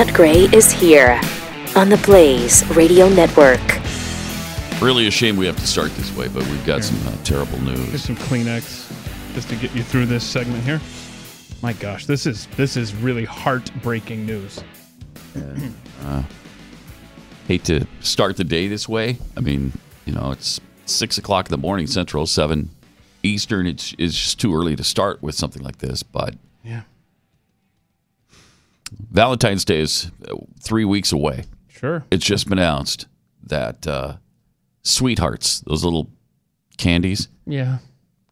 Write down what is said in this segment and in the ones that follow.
Pat Gray is here on the Blaze Radio Network. Really a shame we have to start this way, but we've got some uh, terrible Here's news. some Kleenex just to get you through this segment here. My gosh, this is this is really heartbreaking news. Hate to start the day this way. I mean, you know, it's six o'clock in the morning, Central, seven Eastern. It's, it's just too early to start with something like this, but Yeah. Valentine's Day is uh, three weeks away. Sure. It's just been announced that uh, Sweethearts, those little candies, Yeah.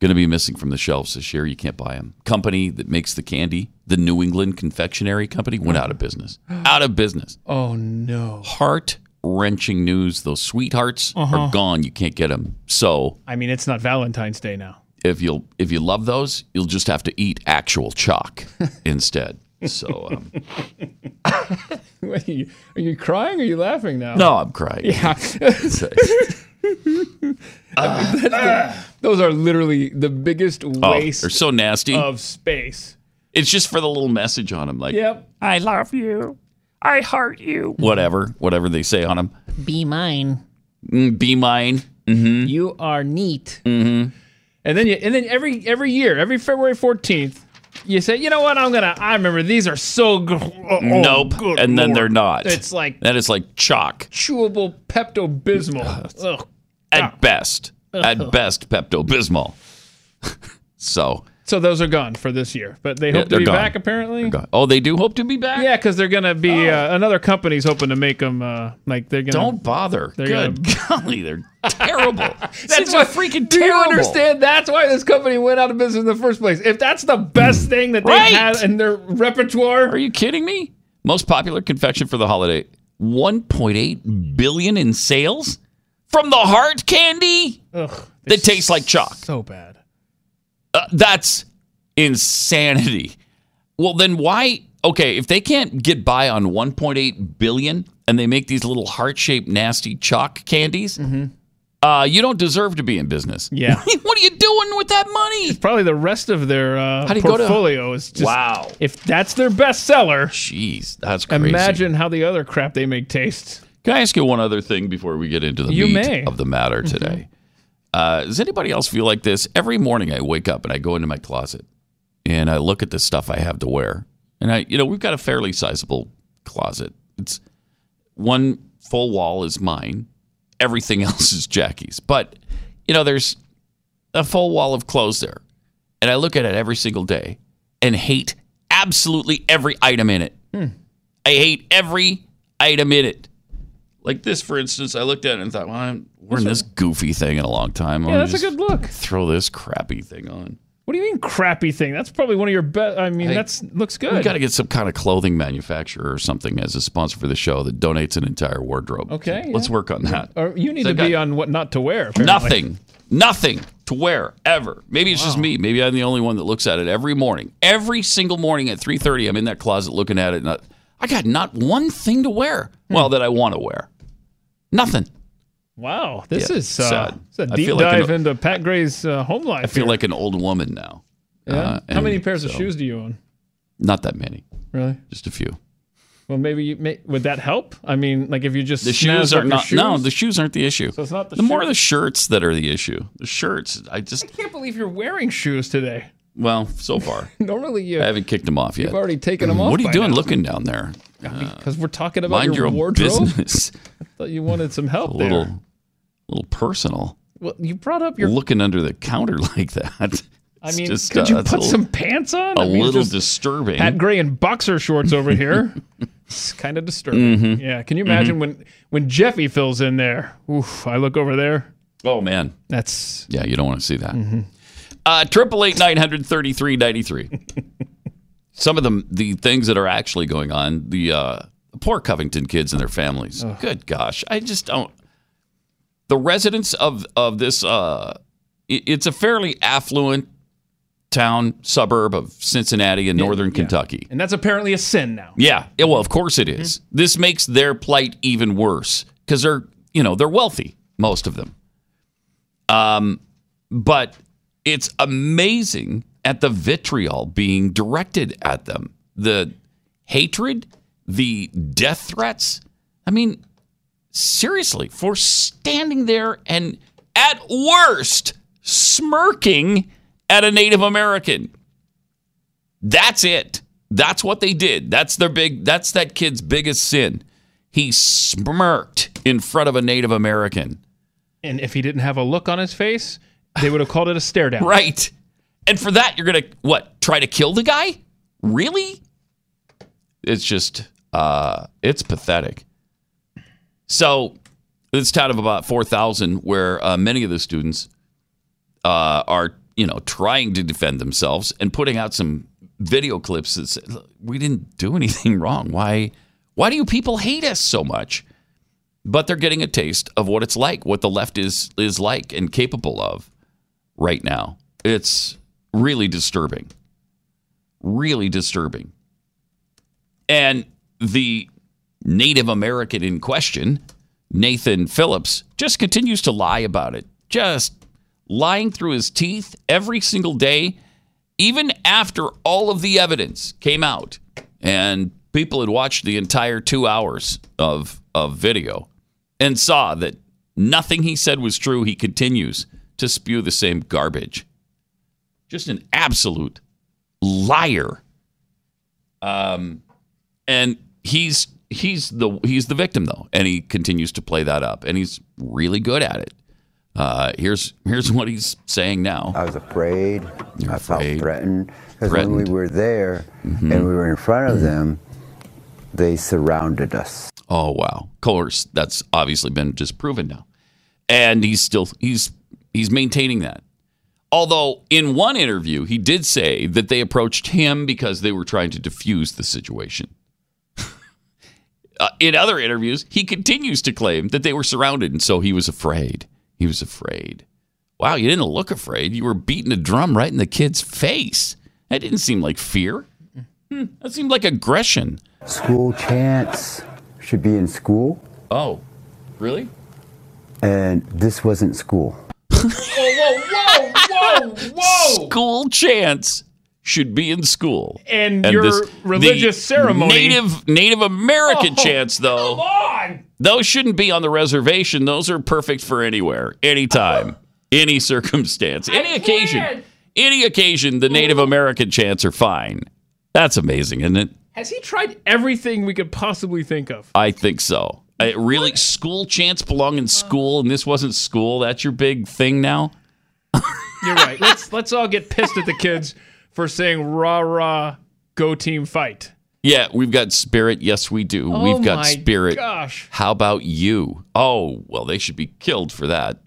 going to be missing from the shelves this year. You can't buy them. Company that makes the candy, the New England Confectionery Company, went out of business. Out of business. Oh no. Heart wrenching news. Those sweethearts Uh-huh. are gone. You can't get them. So I mean, it's not Valentine's Day now. if you'll if you love those, you'll just have to eat actual chalk instead. So um, are you, are you crying or are you laughing now? no, I'm crying. Yeah. Those are literally the biggest Oh, waste they're so nasty. of space. it's just for the little message on them, like Yep. I love you. I heart you. whatever, whatever they say on them. Be mine. Be mine. You are neat. Mm-hmm. And then you, and then every every year, every February fourteenth, you say, you know what? I'm gonna. I remember these are so good. Oh, oh, nope. good and then Lord. they're not. It's like that is like chalk chewable Pepto Bismol. At best. At best, Pepto Bismol. so So those are gone for this year, but they Yeah, hope to be gone. back. Apparently, oh, they do hope to be back. yeah, because they're gonna be uh, another company's hoping to make them. Uh, like they're gonna. Don't bother. They're Good golly, they're terrible. that's what- freaking Do you understand? That's why this company went out of business in the first place. If that's the best thing that they Right. had in their repertoire, Are you kidding me? Most popular confection for the holiday. 1.8 billion in sales from the heart candy ugh, that tastes like chalk. so bad. Uh, that's insanity. Well, then why? Okay, if they can't get by on 1.8 billion and they make these little heart-shaped nasty chalk candies, uh, you don't deserve to be in business. Mm-hmm. Yeah. what are you doing with that money? Probably the rest of their uh, How do you go to- portfolio is just. Wow. If that's their best seller, Jeez, that's crazy. imagine how the other crap they make tastes. Can I ask you one other thing before we get into the You meat may. of the matter today? Uh, does anybody else feel like this? Every morning I wake up and I go into my closet and I look at the stuff I have to wear. And I, you know, we've got a fairly sizable closet. It's one full wall is mine. Everything else is Jackie's. But, you know, there's a full wall of clothes there. And I look at it every single day and hate absolutely every item in it. I hate every item in it. Like this, for instance, I looked at it and thought, well, I'm wearing this goofy thing in a long time. Yeah, that's a good look. Throw this crappy thing on. What do you mean crappy thing? That's probably one of your best. I mean, Hey, that's looks good. We good. got to get some kind of clothing manufacturer or something as a sponsor for the show that donates an entire wardrobe. Okay, So let's yeah. work on that. or you need So to I be got on what not to wear. apparently. Nothing, nothing to wear ever. Maybe it's just me. Maybe I'm the only one that looks at it every morning. Every single morning at 3:30, I'm in that closet looking at it. And I, I got not one thing to wear. Hmm. Well, that I want to wear. Nothing. Wow, this Yeah, is uh, a deep like an- dive into Pat Gray's uh, home life. I feel like an old woman now. Yeah? Uh, How many pairs of shoes do you own? Not that many. Really? Just a few. Well, maybe you may, would that help? I mean, like if you just The shoes are not shoes? No, the shoes aren't the issue. So it's not the the more the shirts that are the issue. The shirts, I just I can't believe you're wearing shoes today. Well, so far Normally you I haven't kicked them off yet. you've already taken them off. what are you doing now. looking down there? Because we're talking about Mind your, your own wardrobe. business. I thought you wanted some help a there. little, little personal. Well, you brought up your. Looking under the counter like that. I mean, just, could uh, you put a some pants on? A I mean, little disturbing. Pat Gray in boxer shorts over here. it's kind of disturbing. Mm-hmm. Yeah. Can you imagine when when Jeffy fills in there? Oof! I look over there. oh man, That's yeah, you don't want to see that. Mm-hmm. Uh, Triple eight nine hundred thirty three ninety three. Some of the the things that are actually going on. The uh, poor Covington kids and their families. Good gosh, I just don't. The residents of of this. Uh, it- it's a fairly affluent town suburb of Cincinnati in northern Kentucky. and that's apparently a sin now. Yeah. yeah well, of course it is. This makes their plight even worse because they're, you know, they're wealthy, most of them. Um, but it's amazing at the vitriol being directed at them, the hatred, the death threats. I mean, seriously, for standing there and at worst smirking at a Native American. That's it. That's what they did. That's their big that's that kid's biggest sin. He smirked in front of a Native American. And if he didn't have a look on his face, they would have called it a stare down. Right. And for that, you're going to, what, try to kill the guy? Really? It's just, uh, it's pathetic. So, this town of about 4,000, where uh, many of the students uh, are, you know, trying to defend themselves and putting out some video clips that say, we didn't do anything wrong. Why, why do you people hate us so much? But they're getting a taste of what it's like, what the left is is like and capable of right now. It's really disturbing. Really disturbing. And the Native American in question, Nathan Phillips, just continues to lie about it. Just lying through his teeth every single day, even after all of the evidence came out and people had watched the entire two hours of, of video and saw that nothing he said was true. He continues to spew the same garbage. Just an absolute liar. Um, and he's he's the he's the victim though, and he continues to play that up, and he's really good at it. Uh, here's here's what he's saying now. I was afraid. You're I afraid. felt threatened because when Mm-hmm. we were there and we were in front of them, they surrounded us. Oh wow! Of course, that's obviously been disproven now, and he's still he's he's maintaining that. Although in one interview he did say that they approached him because they were trying to defuse the situation. uh, in other interviews, he continues to claim that they were surrounded, and so he was afraid. He was afraid. Wow, you didn't look afraid. You were beating a drum right in the kid's face. That didn't seem like fear. Hmm, that seemed like aggression. School chants should be in school, Oh, really? and this wasn't school. Whoa, whoa, whoa, whoa, whoa. school chants should be in school. And your religious the ceremony- Native Native American Oh, chants, though, Come on. those shouldn't be on the reservation. Those are perfect for anywhere, anytime, any circumstance, any occasion. can't. Any occasion, the Native American chants are fine. That's amazing, isn't it? Has he tried everything we could possibly think of? I think so. Really, school chants belong in school, and this wasn't school. That's your big thing now. You're right. Let's let's all get pissed at the kids for saying rah rah go team fight. Yeah, we've got spirit. Yes, we do. Oh we've got my spirit. gosh. How about you? Oh, well, they should be killed for that.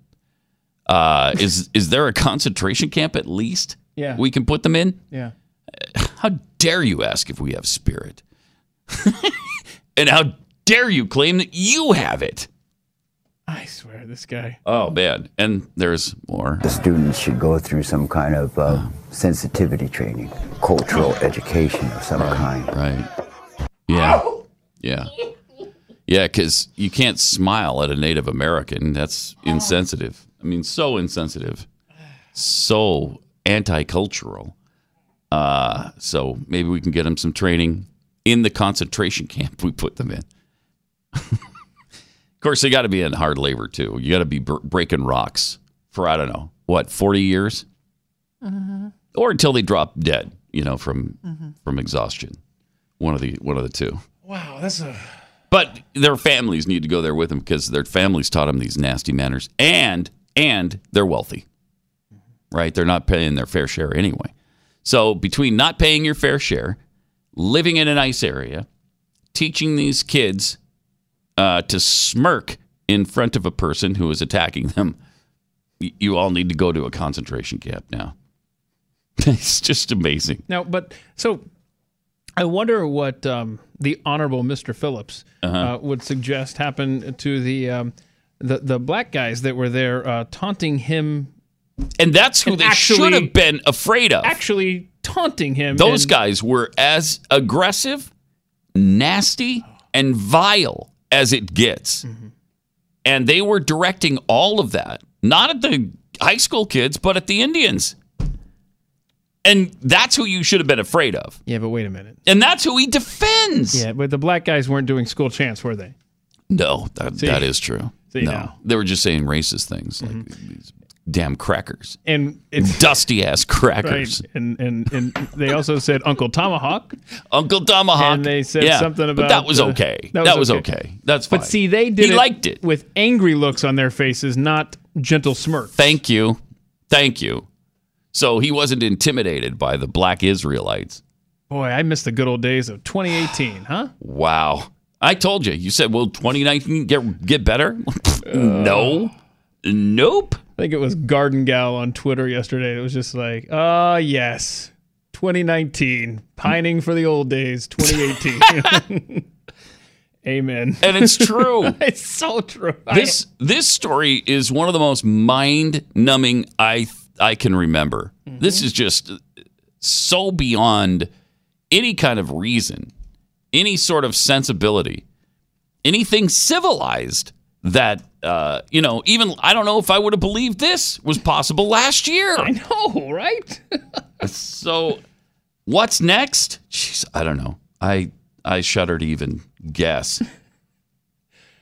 Uh, is is there a concentration camp at least? Yeah. we can put them in. Yeah. How dare you ask if we have spirit? and how dare you claim that you have it? I swear, this guy. Oh man, and there's more. The students should go through some kind of uh, sensitivity training, cultural education of some kind. Right? Yeah, yeah, yeah. Because you can't smile at a Native American. That's insensitive. I mean, so insensitive, so anti-cultural. Uh, so maybe we can get them some training in the concentration camp we put them in. Of course, they got to be in hard labor too. You got to be br- breaking rocks for I don't know what forty years, mm-hmm. or until they drop dead. You know, from mm-hmm. from exhaustion. One of the one of the two. Wow, that's a But their families need to go there with them because their families taught them these nasty manners, and and they're wealthy, mm-hmm. right? They're not paying their fair share anyway. So between not paying your fair share, living in a nice area, teaching these kids uh, to smirk in front of a person who is attacking them, you all need to go to a concentration camp now. it's just amazing. now, but so I wonder what um, the honorable Mr. Phillips Uh-huh. uh, would suggest happen to the um, the the black guys that were there uh, taunting him, And that's who And they actually- should have been afraid of. actually taunting him. Those and- guys were as aggressive, nasty, and vile as it gets. And they were directing all of that, not at the high school kids, but at the Indians. And that's who you should have been afraid of. Yeah, but wait a minute. And that's who he defends. Yeah, but the black guys weren't doing school chants, were they? No, that, that is true. See no, now. Mm-hmm. they were just saying racist things like these damn crackers, And it's dusty ass right. crackers. And and and they also said Uncle Tomahawk. Uncle Tomahawk. And they said Yeah, something but about, that was uh, okay. that That was okay. okay. That's fine. But see, they did he it liked it. with angry looks on their faces, not gentle smirks. Thank you, thank you. So he wasn't intimidated by the black Israelites. Boy, I miss the good old days of 2018, huh? Wow. I told you. You said, "Will 2019 get get better?" no, nope. I think it was Garden Gal on Twitter yesterday. It was just like, ah, yes, 2019, pining for the old days, 2018. Amen. And it's true. It's so true. This this story is one of the most mind numbing I I can remember. This is just so beyond any kind of reason, any sort of sensibility, anything civilized that uh, you know. Even I don't know if I would have believed this was possible last year. I know, right? So, what's next? Jeez, I don't know. I I shudder to even guess.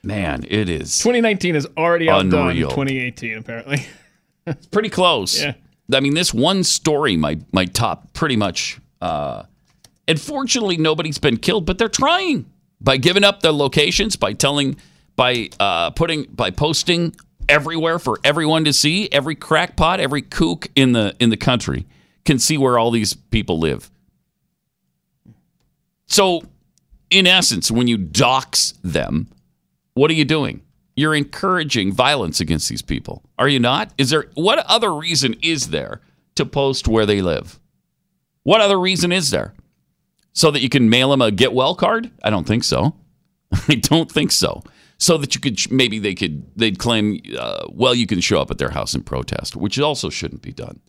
Man, it is 2019 is already outdone Unreal. 2018, apparently. It's pretty close. Yeah. I mean, this one story might might top pretty much. Uh, and fortunately, nobody's been killed, but they're trying by giving up their locations, by telling, by uh, putting, by posting everywhere for everyone to see. Every crackpot, every kook in the in the country can see where all these people live. So, in essence, when you dox them, what are you doing? You're encouraging violence against these people. Are you not? Is there what other reason is there to post where they live? What other reason is there? So that you can mail them a get well card? I don't think so. I don't think so. So that you could maybe they could they'd claim uh, well you can show up at their house and protest, which also shouldn't be done.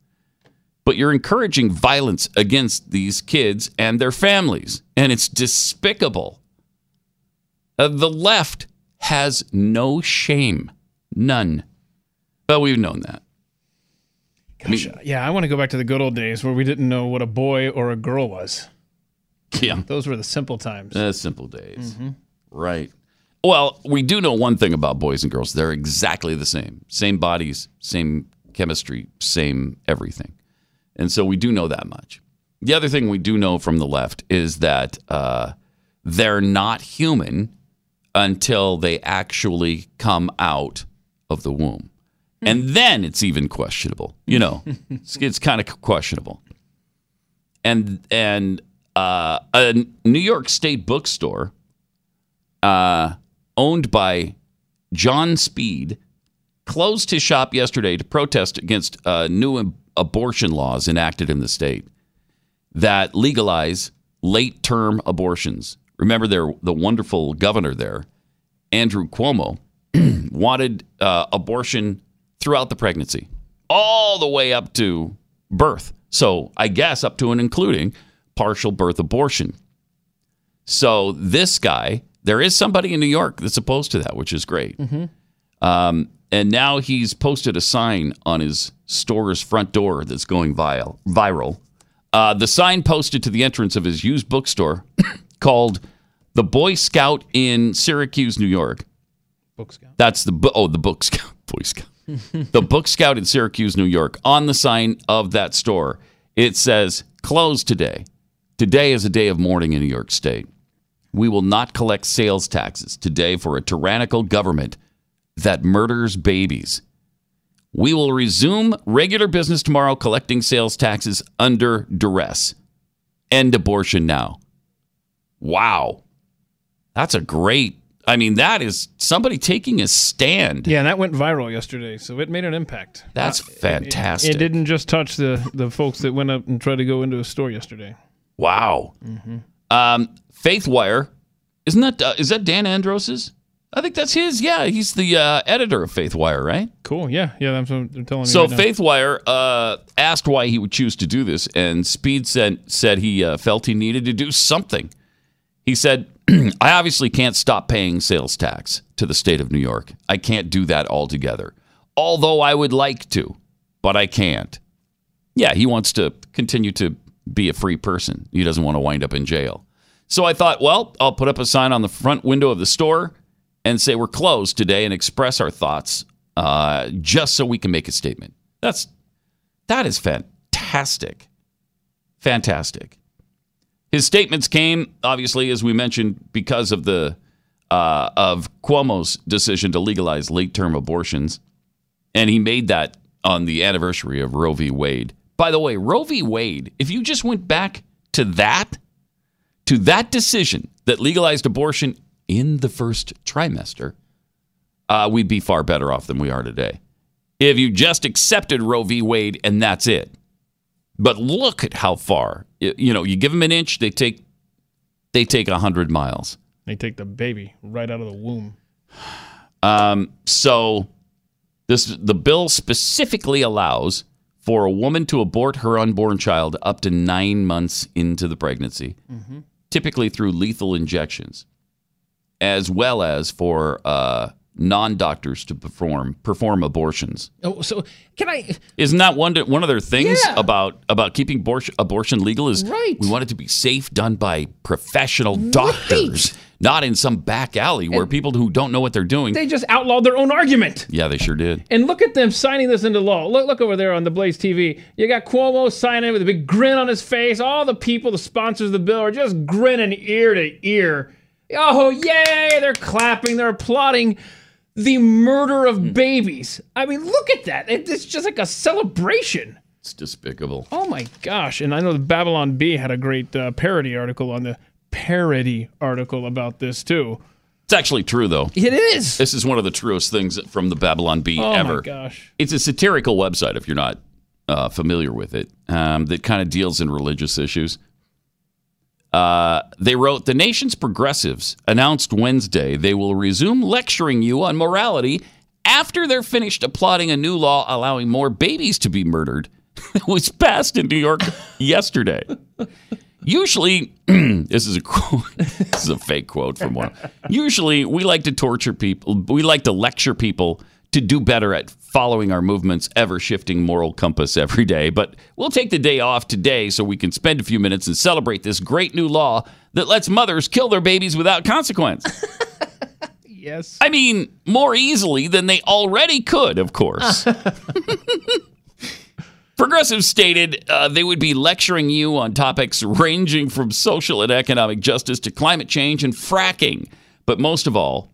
But you're encouraging violence against these kids and their families, and it's despicable. Uh, the left has no shame, none. But we've known that. Gosh, yeah, I want to go back to the good old days where we didn't know what a boy or a girl was. Yeah, Those were the simple times. uh, simple days, right? Well, we do know one thing about boys and girls: they're exactly the same, same bodies, same chemistry, same everything, and so we do know that much. The other thing we do know from the left is that uh, they're not human until they actually come out of the womb. And then it's even questionable. You know, it's, it's kind of questionable. And and uh, a New York State bookstore uh, owned by John Speed closed his shop yesterday to protest against uh, new ab- abortion laws enacted in the state that legalize late term abortions. Remember, there the wonderful governor there, Andrew Cuomo, wanted uh, abortion throughout the pregnancy, all the way up to birth. So I guess up to and including partial birth abortion. So this guy, there is somebody in New York that's opposed to that, which is great. Um, and now he's posted a sign on his store's front door that's going viral. viral. Uh, the sign posted to the entrance of his used bookstore called the Boy Scout in Syracuse, New York. Book Scout. That's the oh the Book Scout Boy Scout, the Book Scout in Syracuse, New York. On the sign of that store, it says "Closed today. Today is a day of mourning in New York State. We will not collect sales taxes today for a tyrannical government that murders babies. We will resume regular business tomorrow, collecting sales taxes under duress. End abortion now." Wow, that's a great. I mean, that is somebody taking a stand. Yeah, and that went viral yesterday, so it made an impact. That's Uh, it- fantastic. It, didn't just touch the, the folks that went up and tried to go into a store yesterday. Wow. Mm-hmm. Um, FaithWire, isn't that uh, is that Dan Andros's? I think that's his. Yeah, he's the uh, editor of FaithWire, right? Cool. Yeah, yeah, that's what they're telling you. So right. FaithWire uh, asked why he would choose to do this, and Speed said said he uh, felt he needed to do something. He said, "I obviously can't stop paying sales tax to the state of New York. I can't do that altogether, although I would like to, but I can't." Yeah, he wants to continue to be a free person. He doesn't want to wind up in jail. So I thought, well, I'll put up a sign on the front window of the store and say we're closed today and express our thoughts uh, just so we can make a statement. That's that is fantastic. Fantastic. His statements came, obviously, as we mentioned, because of the uh, of Cuomo's decision to legalize late term abortions, and he made that on the anniversary of Roe v. Wade. By the way, Roe v. Wade, if you just went back to that, to that decision that legalized abortion in the first trimester, uh, we'd be far better off than we are today. If you just accepted Roe v. Wade and that's it. But look at how far. You know, you give them an inch, they take they take a hundred miles. They take the baby right out of the womb. Um, so this the bill specifically allows for a woman to abort her unborn child up to nine months into the pregnancy, typically through lethal injections, as well as for uh, non-doctors to perform perform abortions. Oh, so can I? Isn't that one one of their things Yeah. about about keeping abortion, abortion legal? Is Right. we want it to be safe, done by professional doctors, not in some back alley where people who don't know what they're doing. They just outlawed their own argument. yeah, they sure did. And look at them signing this into law. Look, look over there on the Blaze TV. You got Cuomo signing with a big grin on his face. All the people, the sponsors of the bill, are just grinning ear to ear. Oh, yay! They're clapping. They're applauding the murder of babies. I mean, look at that. It- It's just like a celebration. It's despicable. Oh my gosh! And I know the Babylon Bee had a great uh, parody article on the parody article about this too. It's actually true though. It is. This is one of the truest things from the Babylon Bee Oh ever. my gosh! It's a satirical website if you're not uh, familiar with it um, that kind of deals in religious issues. Uh, they wrote the nation's progressives announced Wednesday they will resume lecturing you on morality after they're finished applauding a new law allowing more babies to be murdered. it was passed in New York yesterday. Usually, this is a quote. this is a fake quote from one. Usually, we like to torture people. We like to lecture people to do better at following our movement's ever shifting moral compass every day. But we'll take the day off today so we can spend a few minutes and celebrate this great new law that lets mothers kill their babies without consequence. Yes. I mean, more easily than they already could, of course. Progressives stated uh, they would be lecturing you on topics ranging from social and economic justice to climate change and fracking. But most of all,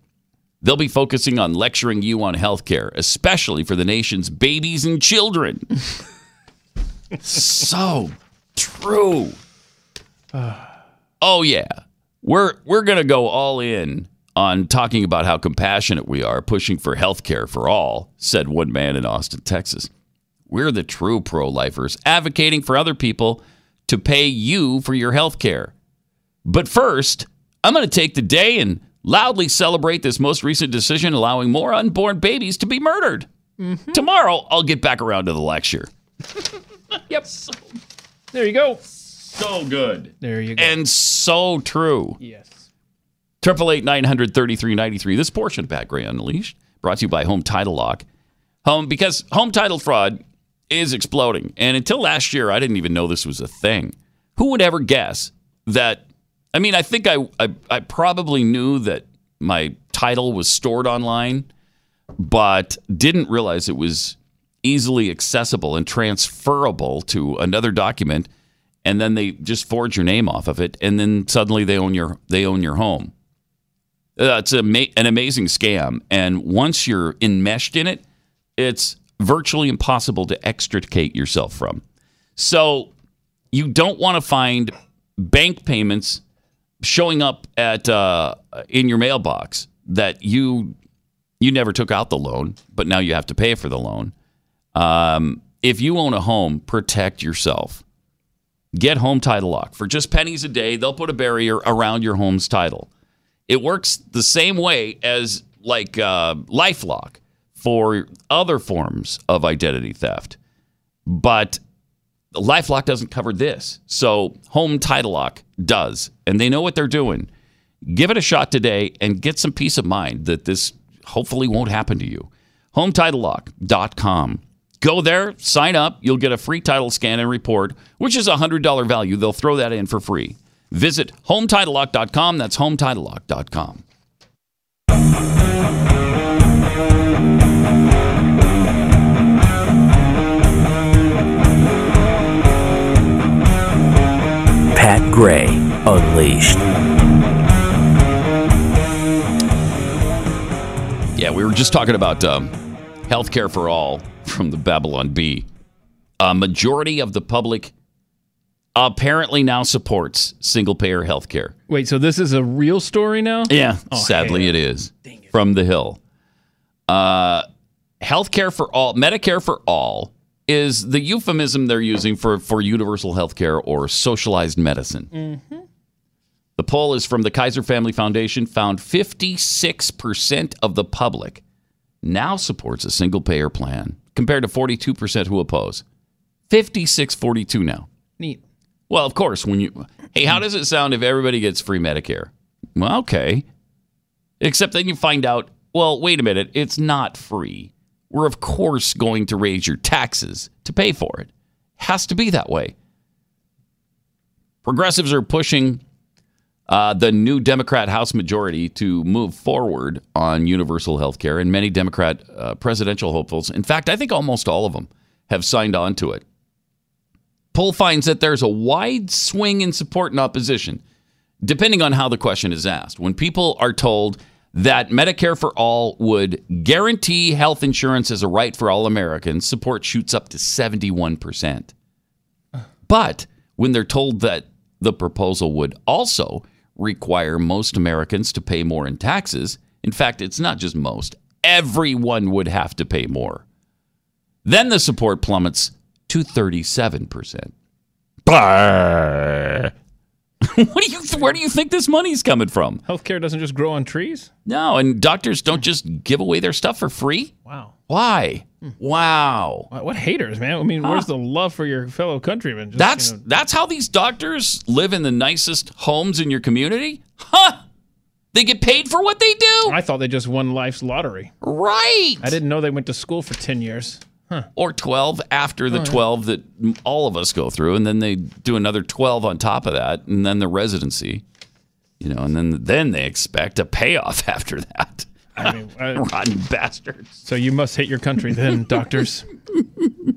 they'll be focusing on lecturing you on healthcare, especially for the nation's babies and children. so true. Oh yeah. We're we're going to go all in on talking about how compassionate we are pushing for health care for all, said one man in Austin, Texas. We're the true pro-lifers advocating for other people to pay you for your health care. But first, I'm going to take the day and loudly celebrate this most recent decision allowing more unborn babies to be murdered. Mm-hmm. Tomorrow, I'll get back around to the lecture. Yep. There you go. So good. There you go. And so true. yes. Triple eight nine hundred thirty three ninety three. This portion of Pat Gray Unleashed brought to you by Home Title Lock. Home because home title fraud is exploding, and until last year, I didn't even know this was a thing. Who would ever guess that? I mean, I think I I, I probably knew that my title was stored online, but didn't realize it was easily accessible and transferable to another document and then they just forge your name off of it and then suddenly they own your they own your home uh, a, ma- an amazing scam and once you're enmeshed in it it's virtually impossible to extricate yourself from so you don't want to find bank payments showing up at uh, in your mailbox that you you never took out the loan, but now you have to pay for the loan. Um, if you own a home, protect yourself. Get home title lock for just pennies a day. They'll put a barrier around your home's title. It works the same way as like uh, LifeLock for other forms of identity theft, but LifeLock doesn't cover this. So Home Title Lock does, and they know what they're doing. Give it a shot today and get some peace of mind that this hopefully won't happen to you. HometitleLock.com Go there, sign up. You'll get a free title scan and report, which is a $100 value. They'll throw that in for free. Visit HomeTitleLock.com. That's HomeTitleLock.com. Pat Gray Unleashed. Yeah, we were just talking about um, healthcare for all from the Babylon Bee. A majority of the public apparently now supports single payer healthcare. Wait, so this is a real story now? Yeah, sadly it is. From the Hill. Uh, healthcare for all, Medicare for all is the euphemism they're using for, for universal health care or socialized medicine. The poll is from the Kaiser Family Foundation, found 56% of the public now supports a single payer plan compared to 42% who oppose. 56 42 now. Neat. Well, of course, when you hey, how does it sound if everybody gets free Medicare? Well, okay. Except then you find out, well, wait a minute, it's not free. We're of course going to raise your taxes to pay for it. Has to be that way. Progressives are pushing uh, the new Democrat House majority to move forward on universal health care, and many Democrat uh, presidential hopefuls, in fact, I think almost all of them, have signed on to it. Poll finds that there's a wide swing in support and opposition, depending on how the question is asked. When people are told that Medicare for all would guarantee health insurance as a right for all Americans, support shoots up to 71%. But when they're told that the proposal would also require most Americans to pay more in taxes, in fact, it's not just most, everyone would have to pay more. Then the support plummets to 37%. Bah. what do you where do you think this money's coming from? Healthcare doesn't just grow on trees? No, and doctors don't just give away their stuff for free. Wow. Why? Wow. What haters, man? I mean, where's the love for your fellow countrymen? Just, That's you know, that's how these doctors live in the nicest homes in your community? Huh? They get paid for what they do? I thought they just won life's lottery. Right. I didn't know they went to school for 10 years. Or 12 after the 12 that all of us go through and then they do another 12 on top of that and then the residency. You know, and then then they expect a payoff after that. I mean, I- Rotten bastards. so you must hate your country then, doctors.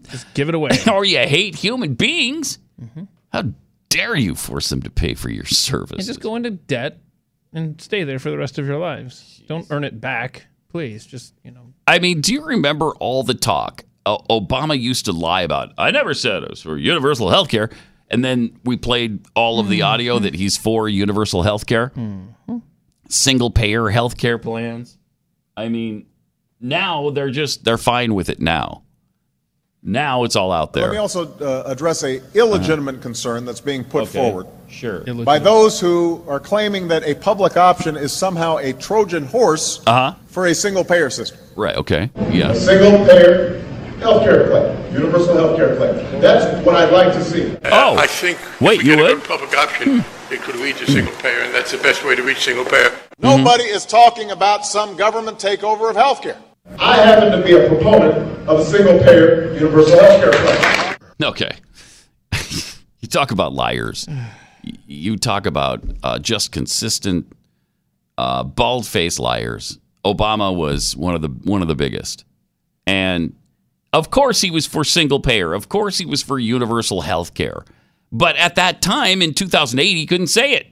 just give it away. or you hate human beings. Mm-hmm. How dare you force them to pay for your And services? just go into debt and stay there for the rest of your lives. Don't earn it back, please. Just, you know, I mean, do you remember all the talk Obama used to lie about? I never said it was for universal health care. And then we played all of the audio that he's for universal health care, single payer health care plans. I mean, now they're just, they're fine with it now. Now it's all out there. Let me also uh, address a illegitimate concern that's being put Okay. forward Sure. by those who are claiming that a public option is somehow a Trojan horse Uh huh. for a single payer system. Right. Okay. Yes. single payer healthcare plan, universal healthcare plan. That's what I'd like to see. Oh. I think Wait, if you get a would? good public option, it could lead to single payer, and that's the best way to reach single payer. Nobody is talking about some government takeover of healthcare. I happen to be a proponent of a single payer universal healthcare plan. Okay. you talk about liars. You talk about uh, just consistent, uh, bald-faced liars. Obama was one of the one of the biggest, and of course he was for single payer. Of course he was for universal health care. But at that time in 2008, he couldn't say it.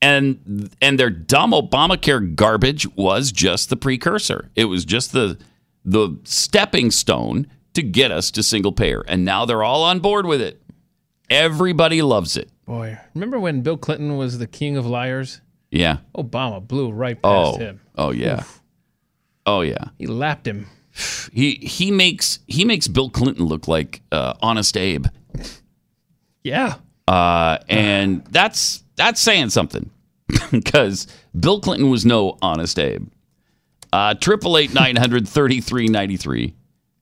And and their dumb Obamacare garbage was just the precursor. It was just the the stepping stone to get us to single payer. And now they're all on board with it. Everybody loves it. boy, remember when Bill Clinton was the king of liars? Yeah. Obama blew right past Oh. him. Oh yeah. Oh yeah. He lapped him. He he makes he makes Bill Clinton look like uh, Honest Abe. Yeah. Uh, and that's that's saying something because Bill Clinton was no honest Abe. Uh, Triple eight nine hundred thirty three ninety three,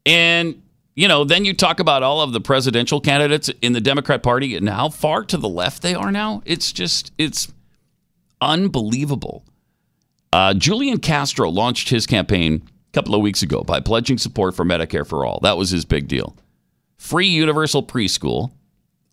and you know then you talk about all of the presidential candidates in the Democrat Party and how far to the left they are now. It's just it's unbelievable. Uh, Julian Castro launched his campaign couple of weeks ago by pledging support for Medicare for all. That was his big deal. Free universal preschool,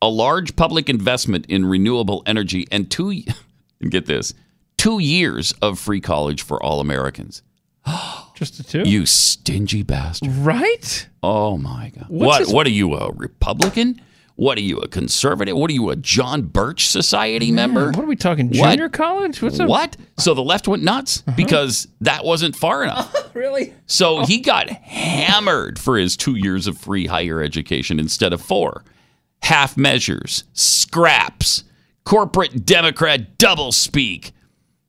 a large public investment in renewable energy, and two, and get this, two years of free college for all Americans. Just the two. You stingy bastard. right? Oh my God. What's what his- what are you, a Republican? What are you, a conservative? What are you, a John Birch Society member? What are we talking? What? Junior college? What's up? What? So the left went nuts Uh-huh. because that wasn't far enough. Really? So he got hammered for his two years of free higher education instead of four. Half measures, scraps, corporate Democrat doublespeak.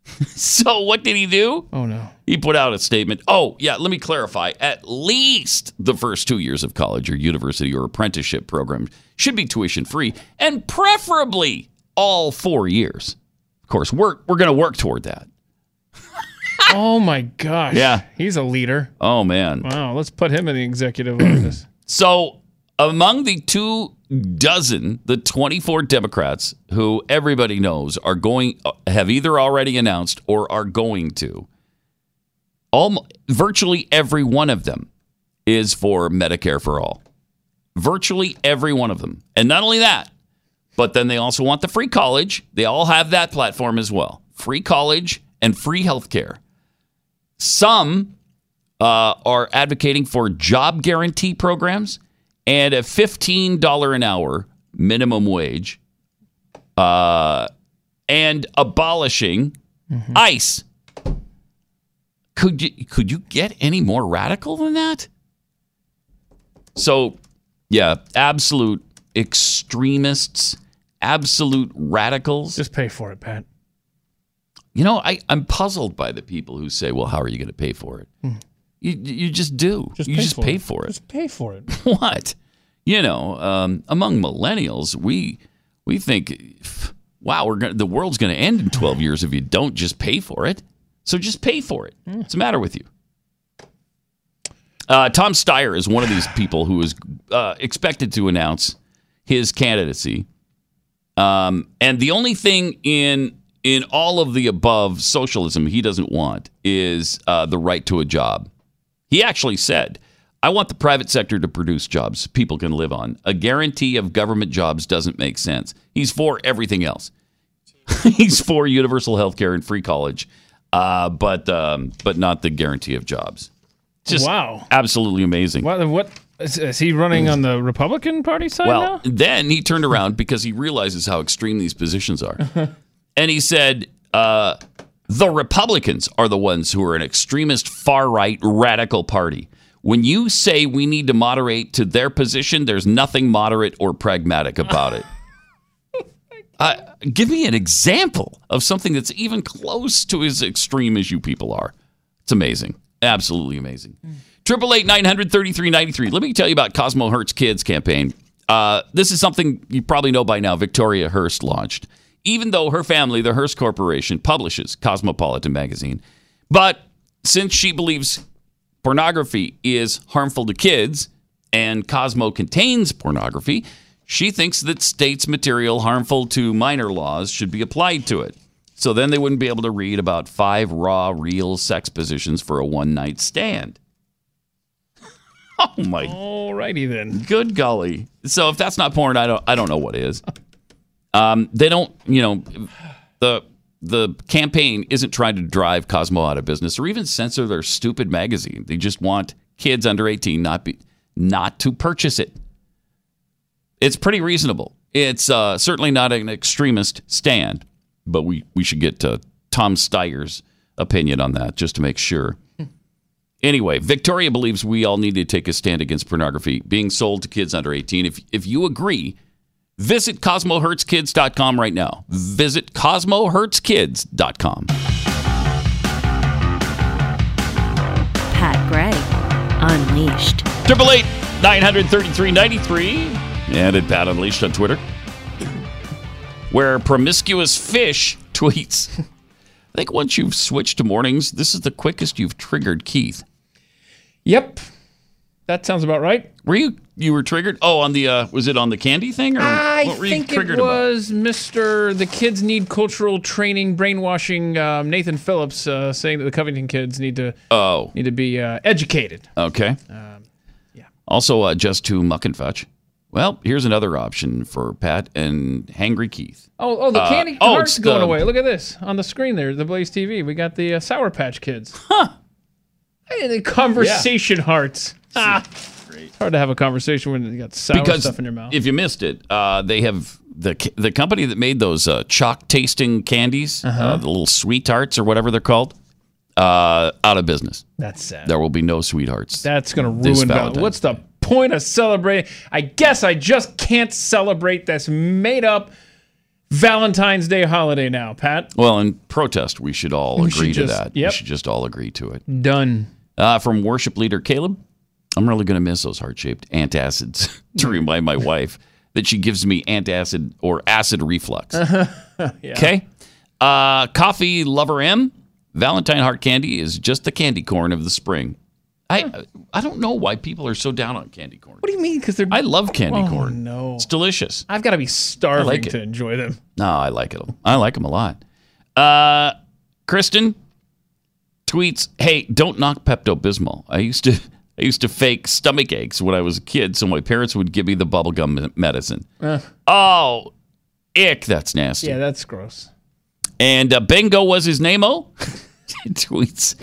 so what did he do? Oh no. He put out a statement. Oh, yeah, let me clarify. At least the first two years of college or university or apprenticeship program should be tuition free, and preferably all four years. Of course, we're, we're going to work toward that. Oh my gosh. Yeah. He's a leader. Oh, man. Wow. Let's put him in the executive office. So, among the two dozen, the 24 Democrats who everybody knows are going, have either already announced or are going to, almo virtually every one of them is for Medicare for all. Virtually every one of them. And not only that, but then they also want the free college. They all have that platform as well free college and free health care. Some uh, are advocating for job guarantee programs and a $15 an hour minimum wage uh, and abolishing ICE. Could you, could you get any more radical than that? So, yeah, absolute extremists, absolute radicals. Just pay for it, Pat. You know, I, I'm puzzled by the people who say, well, how are you going to pay for it? You, you just do. you pay just for pay it. for it. Just pay for it. what? You know, um, among millennials, we we think, wow, we're gonna, the world's going to end in 12 years if you don't just pay for it. So just pay for it. What's the matter with you? Uh, Tom Steyer is one of these people who is uh, expected to announce his candidacy. Um, and the only thing in in all of the above socialism he doesn't want is uh, the right to a job. He actually said, I want the private sector to produce jobs people can live on. A guarantee of government jobs doesn't make sense. He's for everything else. He's for universal health care and free college, uh, but um, but not the guarantee of jobs. Just Wow. absolutely amazing. What? What? Is, is he running on the Republican Party side Well, now? then he turned around because he realizes how extreme these positions are. and he said, uh, the Republicans are the ones who are an extremist, far right, radical party. When you say we need to moderate to their position, there's nothing moderate or pragmatic about it. Uh, give me an example of something that's even close to as extreme as you people are. It's amazing. Absolutely amazing. Triple eight nine hundred thirty three ninety three. Let me tell you about Cosmo Hurts Kids campaign. Uh, this is something you probably know by now. Victoria Hearst launched, even though her family, the Hearst Corporation, publishes Cosmopolitan magazine. But since she believes pornography is harmful to kids and Cosmo contains pornography, she thinks that states' material harmful to minor laws should be applied to it. So then they wouldn't be able to read about five raw, real sex positions for a one night stand. Oh my Alrighty then. good golly! So if that's not porn, I don't I don't know what is. Um, they don't, you know, the the campaign isn't trying to drive Cosmo out of business or even censor their stupid magazine. They just want kids under eighteen not be not to purchase it. It's pretty reasonable. It's uh, certainly not an extremist stand, but we we should get uh, Tom Steyer's opinion on that just to make sure. Anyway, Victoria believes we all need to take a stand against pornography being sold to kids under 18. If, if you agree, visit CosmoHurtsKids.com right now. Visit CosmoHurtsKids.com. Pat Gray Unleashed. Triple eight nine hundred thirty three ninety three, and at Pat Unleashed on Twitter, where promiscuous fish tweets. I think once you've switched to mornings, this is the quickest you've triggered Keith. Yep. That sounds about right. Were you you were triggered? Oh, on the uh, was it on the candy thing or I what were you think it triggered about? was Mr. The kids need cultural training, brainwashing. Um, Nathan Phillips uh, saying that the Covington kids need to Oh, need to be uh, educated. okay. yeah. Also, uh, just to muck and fetch. Well, here's another option for Pat and Hangry Keith. Oh, oh, the Uh, candy oh, heart's it's going the- away. Look at this on the screen there, the Blaze TV. We got the uh, Sour Patch Kids. Huh. Hey, the conversation hearts. Ah. It's hard to have a conversation when you got sour because stuff in your mouth. if you missed it, uh, they have the the company that made those uh, chalk tasting candies, uh Uh-huh. the little sweethearts or whatever they're called, uh, out of business. That's sad. There will be no sweethearts. That's going to This ruin Val- Valentine's What's the point of celebrating? I guess I just can't celebrate this made up Valentine's Day holiday now, Pat. well, in protest, we should all We agree should to just- that. yep. We should just all agree to it. Done. Uh, from worship leader Caleb, I'm really going to miss those heart shaped antacids to remind my wife that she gives me antacid or acid reflux. Okay. Uh, coffee lover M, Valentine heart candy is just the candy corn of the spring. I I don't know why people are so down on candy corn. What do you mean? Because they're. I love candy oh, corn. no. It's delicious. I've got to be starving like to enjoy them. No, I like it. I like them a lot. Uh, Kristen tweets, "Hey, don't knock Pepto Bismol. I used to I used to fake stomach aches when I was a kid, so my parents would give me the bubblegum medicine. Uh, Oh, ick, that's nasty. yeah, that's gross. And uh, Bingo was his name. Oh, tweets,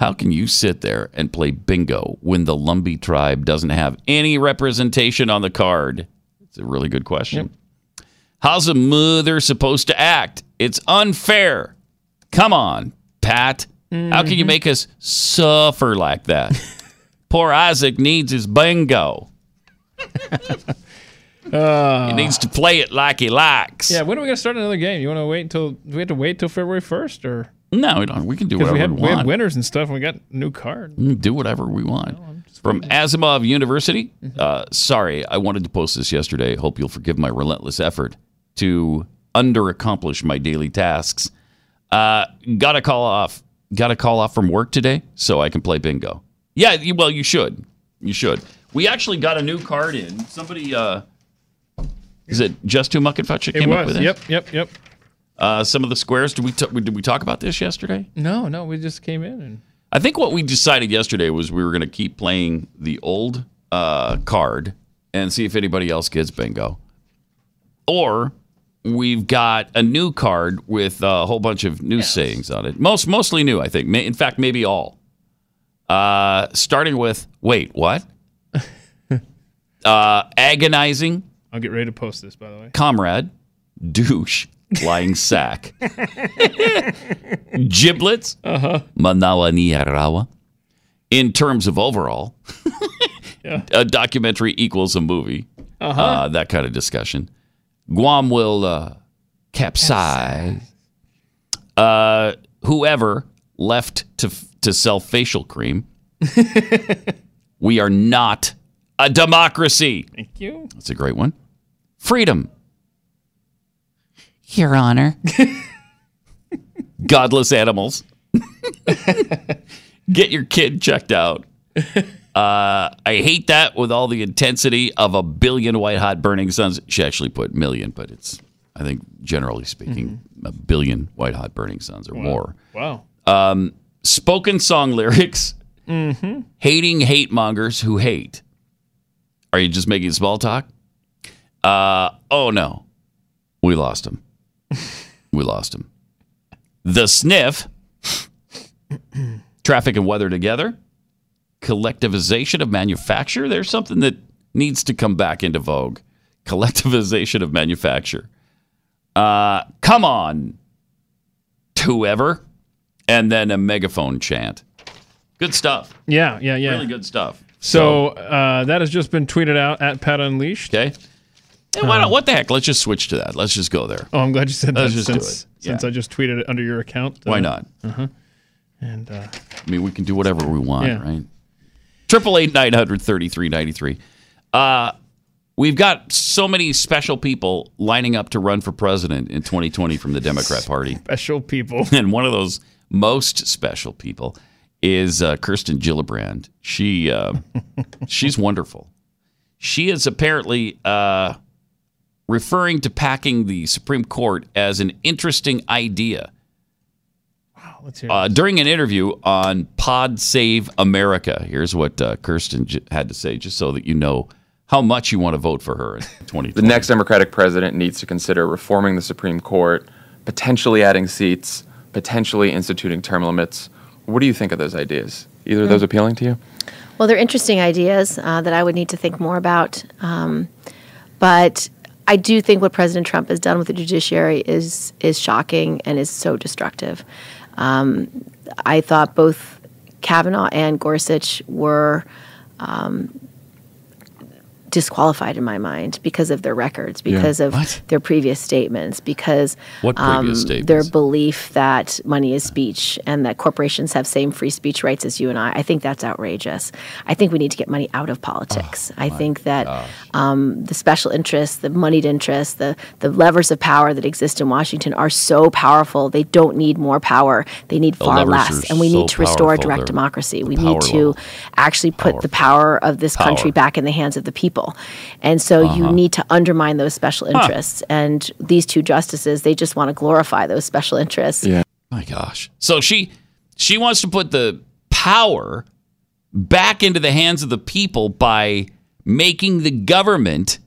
how can you sit there and play bingo when the Lumbee tribe doesn't have any representation on the card? It's a really good question. How's a mother supposed to act? It's unfair. Come on, Pat. How can you make us suffer like that? Poor Isaac needs his bingo. he needs to play it like he likes. Yeah, when are we gonna start another game? You want to wait until do we have to wait till February first, or No, we don't. We can do whatever we we, had we want. had winners and stuff, and we got a new card. Do whatever we want. From Asimov University. Uh, sorry, I wanted to post this yesterday. Hope you'll forgive my relentless effort to under-accomplish my daily tasks. Uh, got to call off. Got to call off from work today so I can play bingo. Yeah, well, you should. You should. We actually got a new card in. Somebody. Uh, is it just too muck and fetch that It came up with it? Yep, yep, yep. Uh, some of the squares. Did we t- did we talk about this yesterday? No, no, we just came in and I think what we decided yesterday was we were going to keep playing the old uh, card and see if anybody else gets bingo. Or we've got a new card with a whole bunch of new sayings on it. Most mostly new, I think. In fact, maybe all. Uh, starting with wait, what? uh, agonizing, I'll get ready to post this. By the way, comrade, douche, lying sack, giblets, uh-huh. manawa ni arawa. In terms of overall, a documentary equals a movie. Uh-huh. that kind of discussion. Guam will uh, capsize. Uh, whoever left to to sell facial cream. we are not a democracy. thank you. That's a great one. Freedom. Your Honor. Godless animals. Get your kid checked out. Uh, I hate that with all the intensity of a billion white hot burning suns. She actually put million, but it's, I think, generally speaking, a billion white hot burning suns or more. Wow. Um, spoken song lyrics. Hating hate mongers who hate. Are you just making small talk? Uh, oh no, we lost him. we lost him. The sniff. Traffic and weather together. Collectivization of manufacture. There's something that needs to come back into vogue. Collectivization of manufacture. Uh, come on, whoever. And then a megaphone chant. Good stuff. Yeah, yeah, yeah. Really good stuff. So uh, that has just been tweeted out at Pat Unleashed. Okay. Why not? What the heck? Let's just switch to that. Let's just go there. Oh, I'm glad you said that Let's just do since, it. since I just tweeted it under your account. Why not? Uh, not? And uh, I mean, we can do whatever we want, Yeah. right? Triple eight nine hundred thirty three ninety three. Uh, we've got so many special people lining up to run for president in 2020 from the Democrat Party, special people. and one of those most special people is uh, Kirsten Gillibrand. She uh, she's wonderful. She is apparently uh, referring to packing the Supreme Court as an interesting idea. Wow, Let's hear. Uh, during an interview on Pod Save America, here's what uh, Kirsten j- had to say, just so that you know how much you want to vote for her in 2020. The next Democratic president needs to consider reforming the Supreme Court, potentially adding seats, potentially instituting term limits. What do you think of those ideas? Either of those appealing to you? Well, they're interesting ideas uh, that I would need to think more about. Um, but I do think what President Trump has done with the judiciary is is shocking and is so destructive. Um, I thought both Kavanaugh and Gorsuch were um, disqualified in my mind because of their records, because of What? their previous statements, because What um, previous their belief that money is speech and that corporations have same free speech rights as you and I. I think that's outrageous. I think we need to get money out of politics. Oh, I think that um, the special interests, the moneyed interests, the the levers of power that exist in Washington are so powerful. They don't need more power. They need The far less. And we so need to restore direct they're democracy. We need to level. actually put the power of this country back in the hands of the people. And so Uh-huh. you need to undermine those special interests. And these two justices, they just want to glorify those special interests. Yeah. My gosh. So she she wants to put the power back into the hands of the people by making the government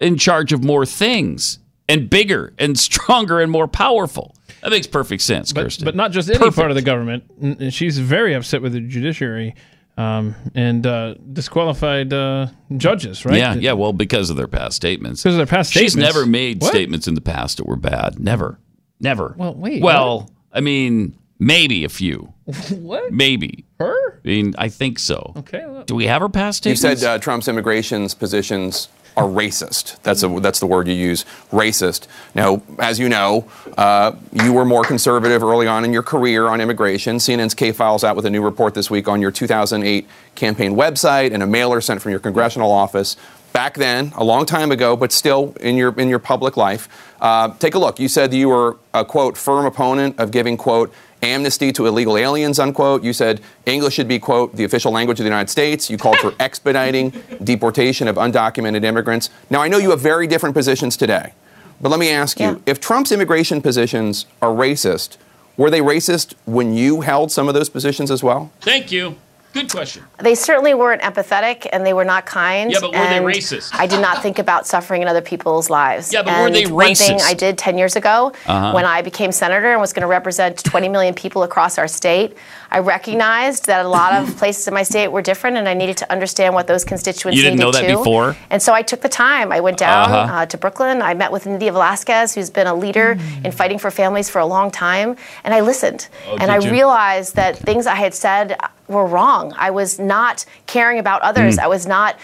in charge of more things and bigger and stronger and more powerful. That makes perfect sense, but, Kirsten. but not just any Perfect. part of the government. She's very upset with the judiciary um, and uh, disqualified uh, judges, right? Yeah, yeah. Well, because of their past statements. Because of their past statements. She's statements. never made What? statements in the past that were bad. Never, never. Well, wait, Well, I mean, maybe a few. what? Maybe. Her? I mean, I think so. Okay. well- Do we have her past statements? You said uh, Trump's immigration's positions are racist. That's a, that's the word you use, racist. Now, as you know, uh, you were more conservative early on in your career on immigration. CNN's K Files out with a new report this week on your 2008 campaign website and a mailer sent from your congressional office. Back then, a long time ago, but still in your in your public life, uh, take a look. You said you were a quote firm opponent of giving quote amnesty to illegal aliens, unquote. You said English should be, quote, the official language of the United States. You called for expediting deportation of undocumented immigrants. Now, I know you have very different positions today, but let me ask you if Trump's immigration positions are racist, were they racist when you held some of those positions as well? Thank you. Good question. They certainly weren't empathetic and they were not kind. Yeah, but were they racist? I did not think about suffering in other people's lives. Yeah, but were and they One thing? I did 10 years ago Uh-huh. when I became senator and was going to represent 20 million people across our state, I recognized that a lot of places in my state were different and I needed to understand what those constituents You didn't needed know that too. before? And so I took the time. I went down Uh-huh. uh, to Brooklyn. I met with Nydia Velasquez, who's been a leader in fighting for families for a long time. And I listened. Oh, and I you? realized that things I had said were wrong. I was not caring about others. Hmm. I was not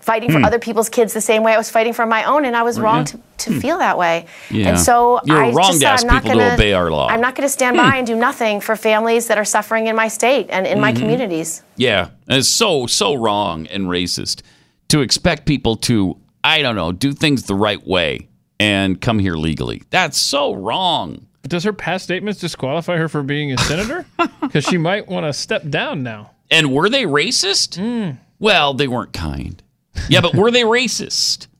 fighting for Hmm. other people's kids the same way I was fighting for my own, and I was wrong you? to, to feel that way. Yeah. And so You were I wrong just to said, ask I'm not people gonna, obey our law. I'm not going to stand Hmm. by and do nothing for families that are suffering in my state and in my Mhm. communities. Yeah, and it's so so wrong and racist to expect people to I don't know do things the right way and come here legally. That's so wrong. Does her past statements disqualify her for being a senator? Because she might want to step down now. And were they racist? Well, they weren't kind. Yeah, but were they racist?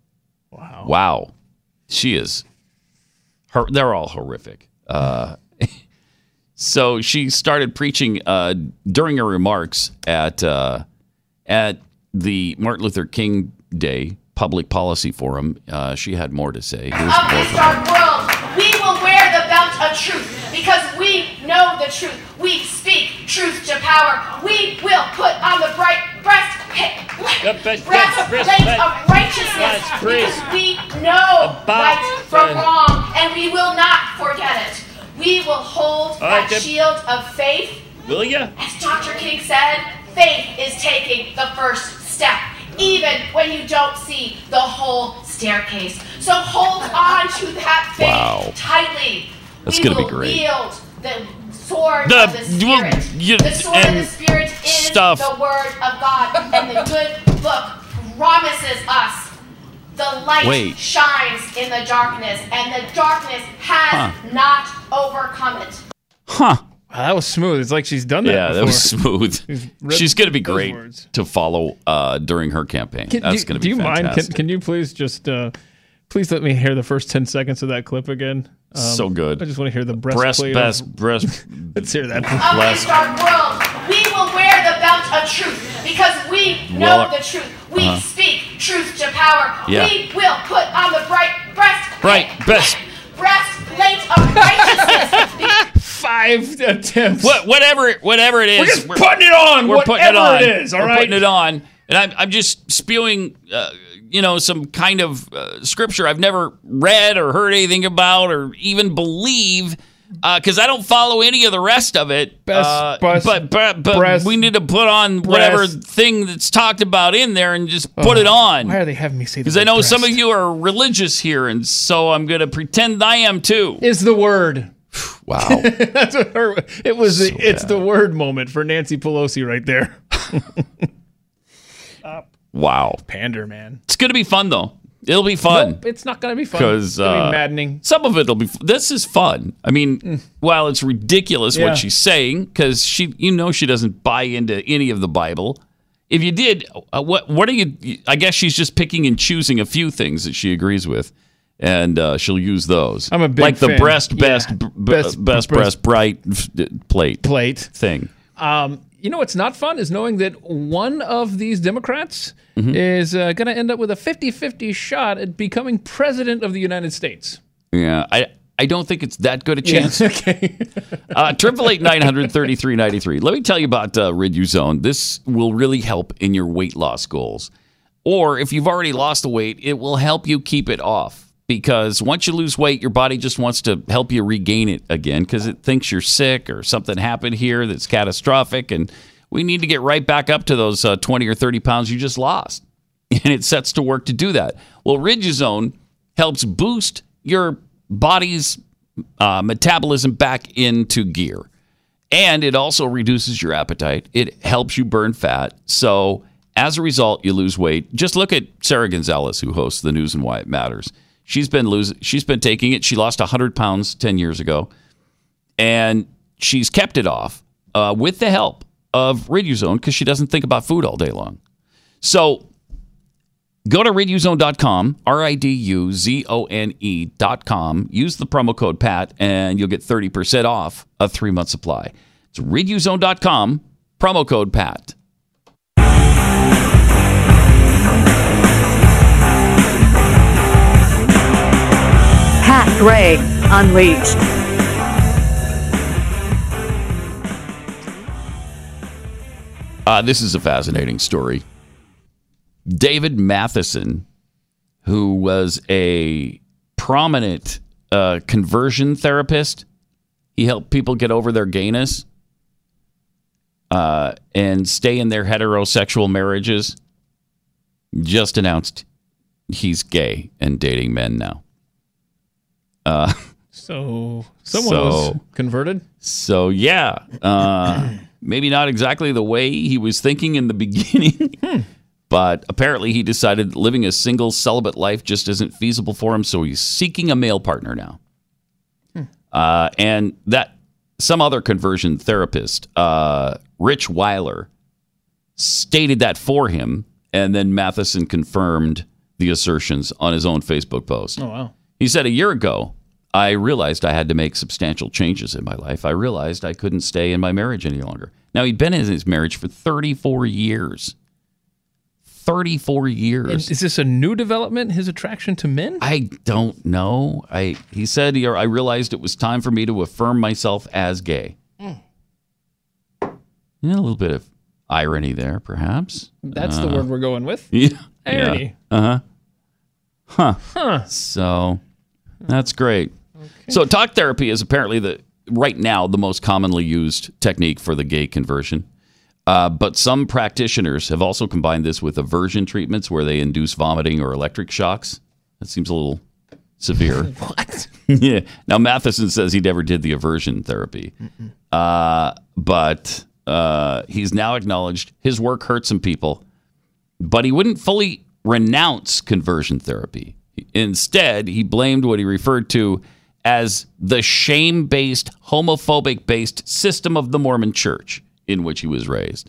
Wow. Wow. She is. Her, they're all horrific. Uh, so she started preaching uh, during her remarks at uh, at the Martin Luther King Day Public Policy Forum. Uh, she had more to say. Here's of more this from dark her. world, we will wear the belt of truth because we know the truth. We speak truth to power. We will put on the bright breast breastplate of righteousness because we know right from wrong and we will not forget it. We will hold All right, that Deb. shield of faith. Will ya? As Dr. King said, faith is taking the first step, even when you don't see the whole staircase. So hold on to that faith Wow. tightly. That's gonna be will great. Wield the sword The- of the well, Spirit. you- the sword of the Spirit is stuff. the Word of God, and the good book promises us the light Wait. shines in the darkness, and the darkness has Huh. not overcome it. Huh. Oh, that was smooth. It's like she's done that. Yeah, that was smooth. ripped She's going to be great words. to follow uh, during her campaign. Can, That's do, going to be. do be you mind? Can, can you please just uh, please let me hear the first ten seconds of that clip again? Um, So good. I just want to hear the breast, breastplate. best, of, breast. let's hear that. of this dark world, we will wear the belt of truth because we know Well, the truth. We uh-huh. speak truth to power. Yeah. We will put on the bright breast Right, best. breastplate of righteousness. Five attempts. What, whatever, whatever it is, We're just putting it on, We're putting it on. it is, all we're right? putting it on, and I'm, I'm just spewing, uh, you know, some kind of uh, scripture I've never read or heard anything about or even believe. Because I don't follow any of the rest of it, Best uh, breast- but but, but breast- we need to put on whatever breast- thing that's talked about in there and just put Oh, it on. Why are they having me say? Because I know breast? some of you are religious here, and so I'm going to pretend I am too. is the word. Wow. That's what her. It was. the, it's the word moment for Nancy Pelosi right there. wow. Pander, man. It's going to be fun, though. It'll be fun. Nope, it's not going to be fun. because it's gonna uh, be maddening. Some of it'll be. This is fun. I mean, while it's ridiculous Yeah. what she's saying, because she, you know, she doesn't buy into any of the Bible. If you did, uh, what what are you? I guess she's just picking and choosing a few things that she agrees with, and uh, she'll use those. I'm a big like the fan. breast, Yeah. best, b- Best- best, breast- breast, bright f- plate Plate. thing. Um, you know what's not fun is knowing that one of these Democrats Mm-hmm. is uh, going to end up with a 50-50 shot at becoming president of the United States. Yeah, I I don't think it's that good a Yeah, chance. okay. Uh, Triple eight nine hundred thirty three ninety three. Let me tell you about uh, Riduzone. This will really help in your weight loss goals, or if you've already lost the weight, it will help you keep it off. Because once you lose weight, your body just wants to help you regain it again because it thinks you're sick or something happened here that's catastrophic, and we need to get right back up to those uh, twenty or thirty pounds you just lost. And it sets to work to do that. Well, Riduzone helps boost your body's uh, metabolism back into gear. And it also reduces your appetite. It helps you burn fat. So as a result, you lose weight. Just look at Sara Gonzales, who hosts the news and why it matters. She's been losing. She's been taking it. She lost 100 pounds 10 years ago, and she's kept it off uh, with the help of Riduzone because she doesn't think about food all day long. So Go to riduzone.com, R I D U Z O N E.com. Use the promo code PAT, and you'll get 30% off a three month supply. It's riduzone.com, promo code PAT. Pat Gray Unleashed. Uh, this is a fascinating story. David Matheson, who was a prominent uh, conversion therapist, he helped people get over their gayness uh, and stay in their heterosexual marriages. Just announced he's gay and dating men now. Uh, So someone was converted. so yeah, uh, maybe not exactly the way he was thinking in the beginning, but apparently he decided that living a single celibate life just isn't feasible for him. So he's seeking a male partner now, uh, and that some other conversion therapist, uh, Rich Wyler, stated that for him, and then Matheson confirmed the assertions on his own Facebook post. Oh wow. He said, A year ago, I realized I had to make substantial changes in my life. I realized I couldn't stay in my marriage any longer. Now, he'd been in his marriage for 34 years. 34 years. And is this a new development? His attraction to men? I don't know. I He said, I realized it was time for me to affirm myself as gay. Mm. Yeah, a little bit of irony there, perhaps. That's the Uh, word we're going with. Yeah. Irony. Uh huh. Huh. Huh. So that's great. So talk therapy is apparently the right now the most commonly used technique for the gay conversion. Uh, but some practitioners have also combined this with aversion treatments where they induce vomiting or electric shocks. That seems a little severe. What? yeah. Now Matheson says he never did the aversion therapy, uh, but uh, he's now acknowledged his work hurt some people, but he wouldn't fully renounce conversion therapy. Instead, he blamed what he referred to as the shame based, homophobic based system of the Mormon church in which he was raised.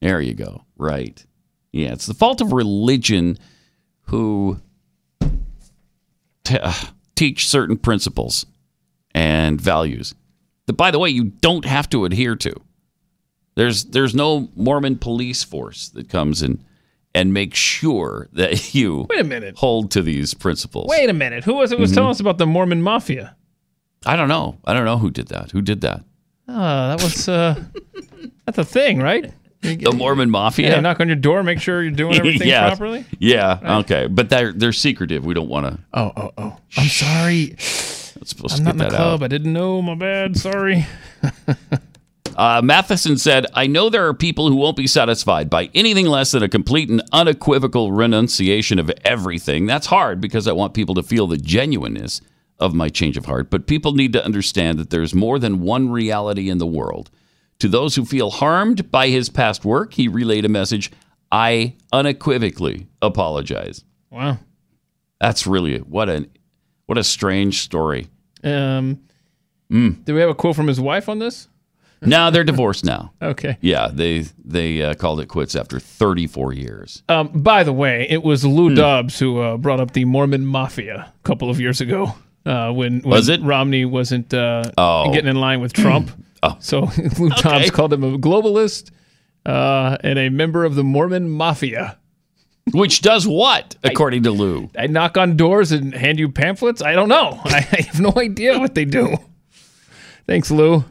There you go. Right. Yeah, it's the fault of religion who t- uh, teach certain principles and values that, by the way, you don't have to adhere to. There's there's no Mormon police force that comes in and makes sure that you Wait a minute. hold to these principles. Wait a minute. Who was it was Mhm. telling us about the Mormon Mafia? I don't know. I don't know who did that. Who did that? Oh, that was uh, that's a thing, right? The Mormon Mafia. Yeah, knock on your door, make sure you're doing everything Yeah. properly. Yeah. Okay. But they're they're secretive. We don't want to. Oh, oh, oh. I'm sorry. Let's supposed I'm to not in the club. out. I didn't know. My bad. Sorry. Uh, Matheson said, I know there are people who won't be satisfied by anything less than a complete and unequivocal renunciation of everything. That's hard because I want people to feel the genuineness of my change of heart. But people need to understand that there's more than one reality in the world. To those who feel harmed by his past work, he relayed a message I unequivocally apologize. Wow. That's really what a what a strange story. Um, Mm. do we have a quote from his wife on this? no, they're divorced now. Okay. Yeah, they they uh, called it quits after 34 years. Um, by the way, it was Lou Hmm. Dobbs who uh, brought up the Mormon Mafia a couple of years ago. Uh, when, when Was it? Romney wasn't uh, Oh. getting in line with Trump? Oh. So Lou Dobbs called him a globalist uh, and a member of the Mormon Mafia. Which does what, according to Lou? I knock on doors and hand you pamphlets. I don't know. I have no idea what they do. Thanks, Lou.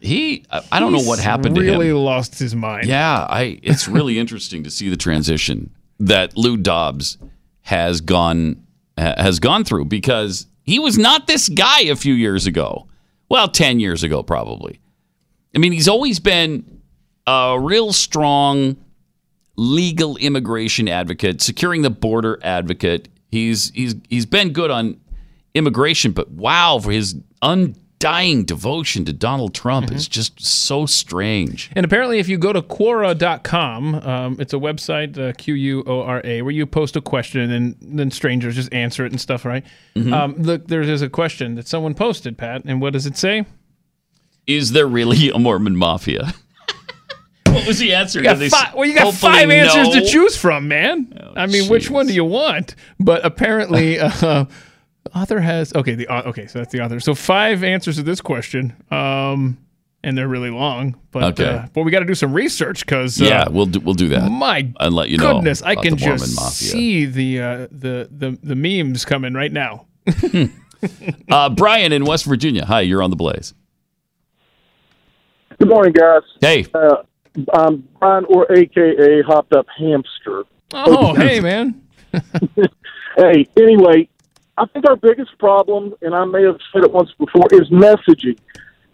He, I I don't know what happened to him. really lost his mind. Yeah, I. It's really interesting to see the transition that Lou Dobbs has gone has gone through because he was not this guy a few years ago. Well, ten years ago, probably. I mean, he's always been a real strong legal immigration advocate, securing the border advocate. He's he's he's been good on immigration, but wow, for his undying devotion to Donald Trump is just so strange. And apparently, if you go to Quora.com, um, it's a website, uh, Q U O R A, where you post a question and then strangers just answer it and stuff, right? Mhm. Um, look, there is a question that someone posted, Pat, and what does it say? Is there really a Mormon mafia? what was the answer? You got Did they fi- well, you got five answers to choose from, man. I mean, which one do you want? But apparently, uh, author has okay. The okay, so that's the author. So five answers to this question, um, and they're really long. But Okay. uh, but we got to do some research because Yeah, we'll do, we'll do that. My and let you know. goodness, I can the Mormon just mafia. see the, uh, the the the memes coming right now. Uh, Brian in West Virginia. Hi, you're on the Blaze. Good morning, guys. Hey. Uh, I'm Brian, or AKA Hopped Up Hamster. Oh, hey, man. hey, anyway, I think our biggest problem, and I may have said it once before, is messaging.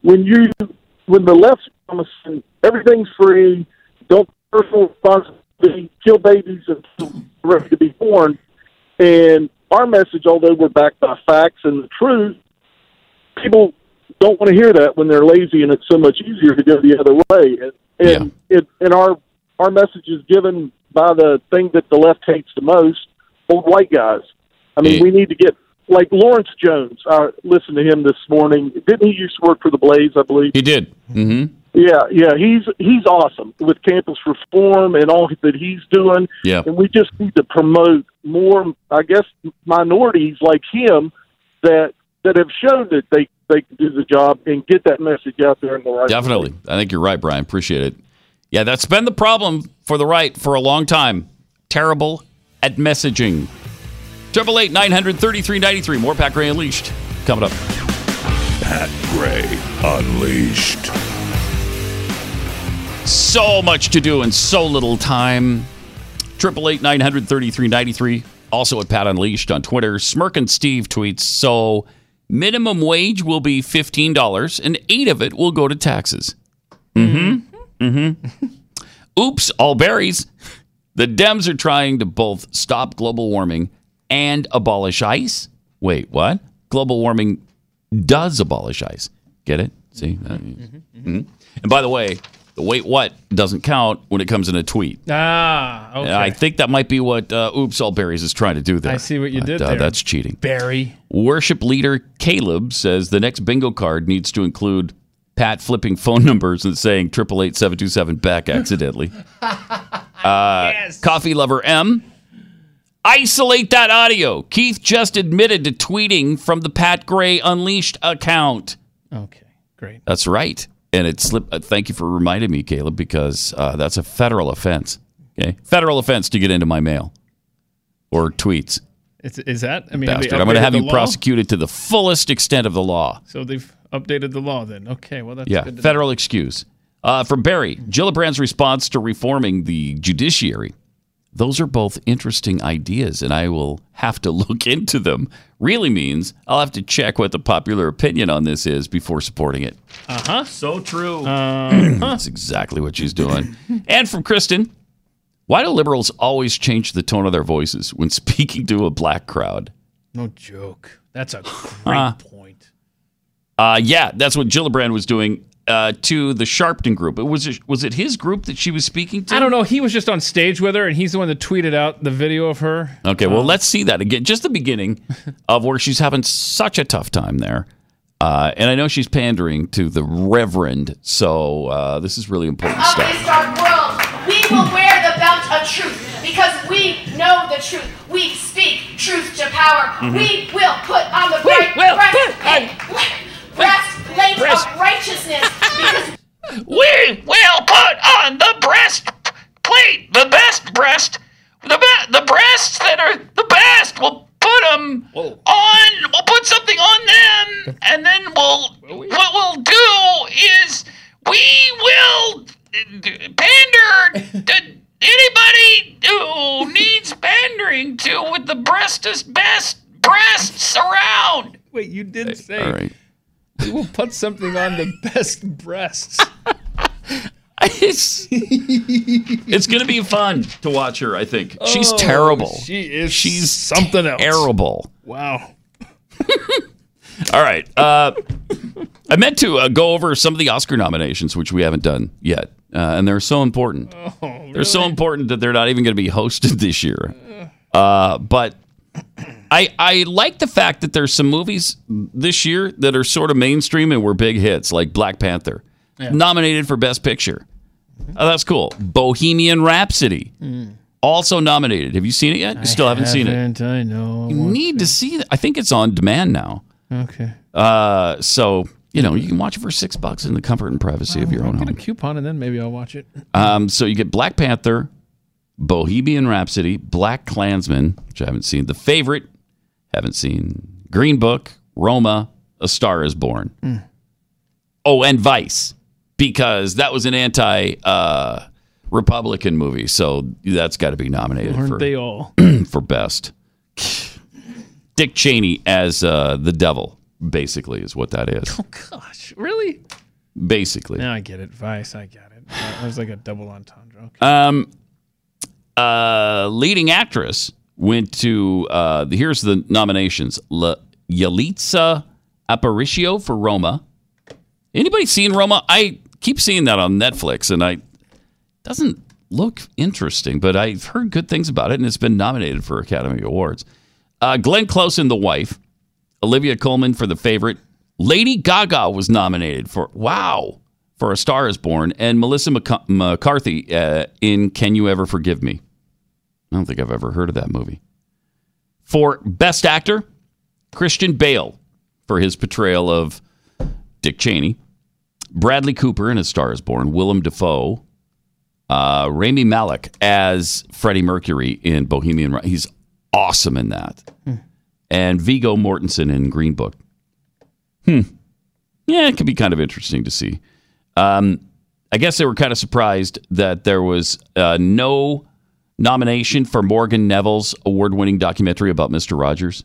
When you, when the left's promising everything's free, don't personal responsibility, kill babies until they're ready to be born, and our message, although we're backed by facts and the truth, people don't want to hear that when they're lazy, and it's so much easier to go the other way. And, and it, and our our message is given by the thing that the left hates the most, old white guys. I mean, we need to get like Lawrence Jones. I listened to him this morning. Didn't he used to work for the Blaze? I believe he did. Mm-hmm. Yeah, yeah, he's he's awesome with campus reform and all that he's doing. Yeah. and we just need to promote more. I guess minorities like him that that have shown that they they can do the job and get that message out there in the right. Definitely. I think you're right, Brian. Appreciate it. Yeah, that's been the problem for the right for a long time. Terrible at messaging. Triple eight nine hundred thirty three ninety three. More Pat Gray Unleashed coming up. Pat Gray Unleashed. So much to do in so little time. Triple eight nine hundred thirty three ninety three. Also at Pat Unleashed on Twitter. Smirk and Steve tweets. So minimum wage will be fifteen dollars, and eight of it will go to taxes. Mm-hmm. Mm-hmm. Oops, all berries. The Dems are trying to both stop global warming and abolish ICE. Wait, what? Global warming does abolish ICE. Get it? See? Uh, mhm. And by the way, The wait what doesn't count when it comes in a tweet. Ah, okay. I think that might be what uh, Oops All Berries is trying to do there. I see what you But, did uh, there. That's cheating. Barry. Worship leader Caleb says the next bingo card needs to include Pat flipping phone numbers and saying triple eight seven two seven back accidentally. uh, Coffee lover M. Isolate that audio. Keith just admitted to tweeting from the Pat Gray Unleashed account. Okay, great. That's right. And it slipped. Uh, thank you for reminding me, Caleb, because uh, that's a federal offense. Okay, federal offense to get into my mail or tweets. Is, is that? I mean. I'm going to have you law? prosecuted to the fullest extent of the law. So they've updated the law then. Okay, well that's yeah, federal excuse. Uh, from Barry, Gillibrand's response to reforming the judiciary. Those are both interesting ideas, and I will have to look into them. Really means I'll have to check what the popular opinion on this is before supporting it. Uh huh. So true. Uh, That's exactly what she's doing. and from Kristen, why do liberals always change the tone of their voices when speaking to a black crowd? no joke. That's a great Uh, point. Uh, yeah, that's what Gillibrand was doing uh, to the Sharpton group. It was it, was it his group that she was speaking to? I don't know. He was just on stage with her, and he's the one that tweeted out the video of her. Okay, well, let's see that again. Just the beginning of where she's having such a tough time there. Uh, and I know she's pandering to the Reverend, so uh, this is really important of stuff. this dark world. We will wear the belt of truth because we know the truth. We speak truth to power. Mhm. We will put on the We bright will breast, breastplate Breast- of righteousness We will put on the breastplate, the best breast, the be- the breasts that are the best. We'll put them on. We'll put something on them, and then we'll. What we'll do is we will pander to anybody who needs pandering to with the breastest best breasts around. Wait, you did say All right. We will put something on the best breasts. it's it's going to be fun to watch her. I think she's Oh, terrible. She is. She's something else. terrible. Wow. All right. Uh, I meant to uh, go over some of the Oscar nominations, which we haven't done yet, uh, and they're so important. Oh, They're so important that they're not even going to be hosted this year. Uh, but I I like the fact that there's some movies this year that are sort of mainstream and were big hits, like Black Panther, Yeah. nominated for Best Picture. Oh, that's cool. Bohemian Rhapsody, also nominated. Have you seen it yet? You still haven't, seen it. Haven't I know? You need to see it. I think it's on demand now. Okay. Uh, so you know you can watch it for six bucks in the comfort and privacy of your I'll own get a home. coupon and then maybe I'll watch it. Um, so you get Black Panther, Bohemian Rhapsody, Black Klansman, which I haven't seen. The Favorite, haven't seen. Green Book, Roma, A Star Is Born. Mm. Oh, and Vice, because that was an anti uh, Republican movie, so that's got to be nominated Aren't for they all? for best. Dick Cheney as uh, the devil, basically, is what that is. Oh gosh, really? Basically. Now I get it. Vice, I get it. That was like a double entendre. Okay. Um, uh, leading actress went to uh, here's the nominations: La, Yalitza Aparicio for Roma. Anybody seen Roma? I keep seeing that on Netflix, and I doesn't look interesting, but I've heard good things about it, and it's been nominated for Academy Awards. Uh, Glenn Close and the wife, Olivia Colman for the favorite. Lady Gaga was nominated for wow for A Star Is Born, and Melissa McC- McCarthy uh, in Can You Ever Forgive Me? I don't think I've ever heard of that movie. For Best Actor, Christian Bale for his portrayal of Dick Cheney, Bradley Cooper in A Star Is Born, Willem Dafoe, uh, Rami Malek as Freddie Mercury in Bohemian Rhapsody. He's awesome in that. And Viggo Mortensen in Green Book. Hmm. Yeah, it could be kind of interesting to see. Um, I guess they were kind of surprised that there was uh, no nomination for Morgan Neville's award-winning documentary about Mister Rogers.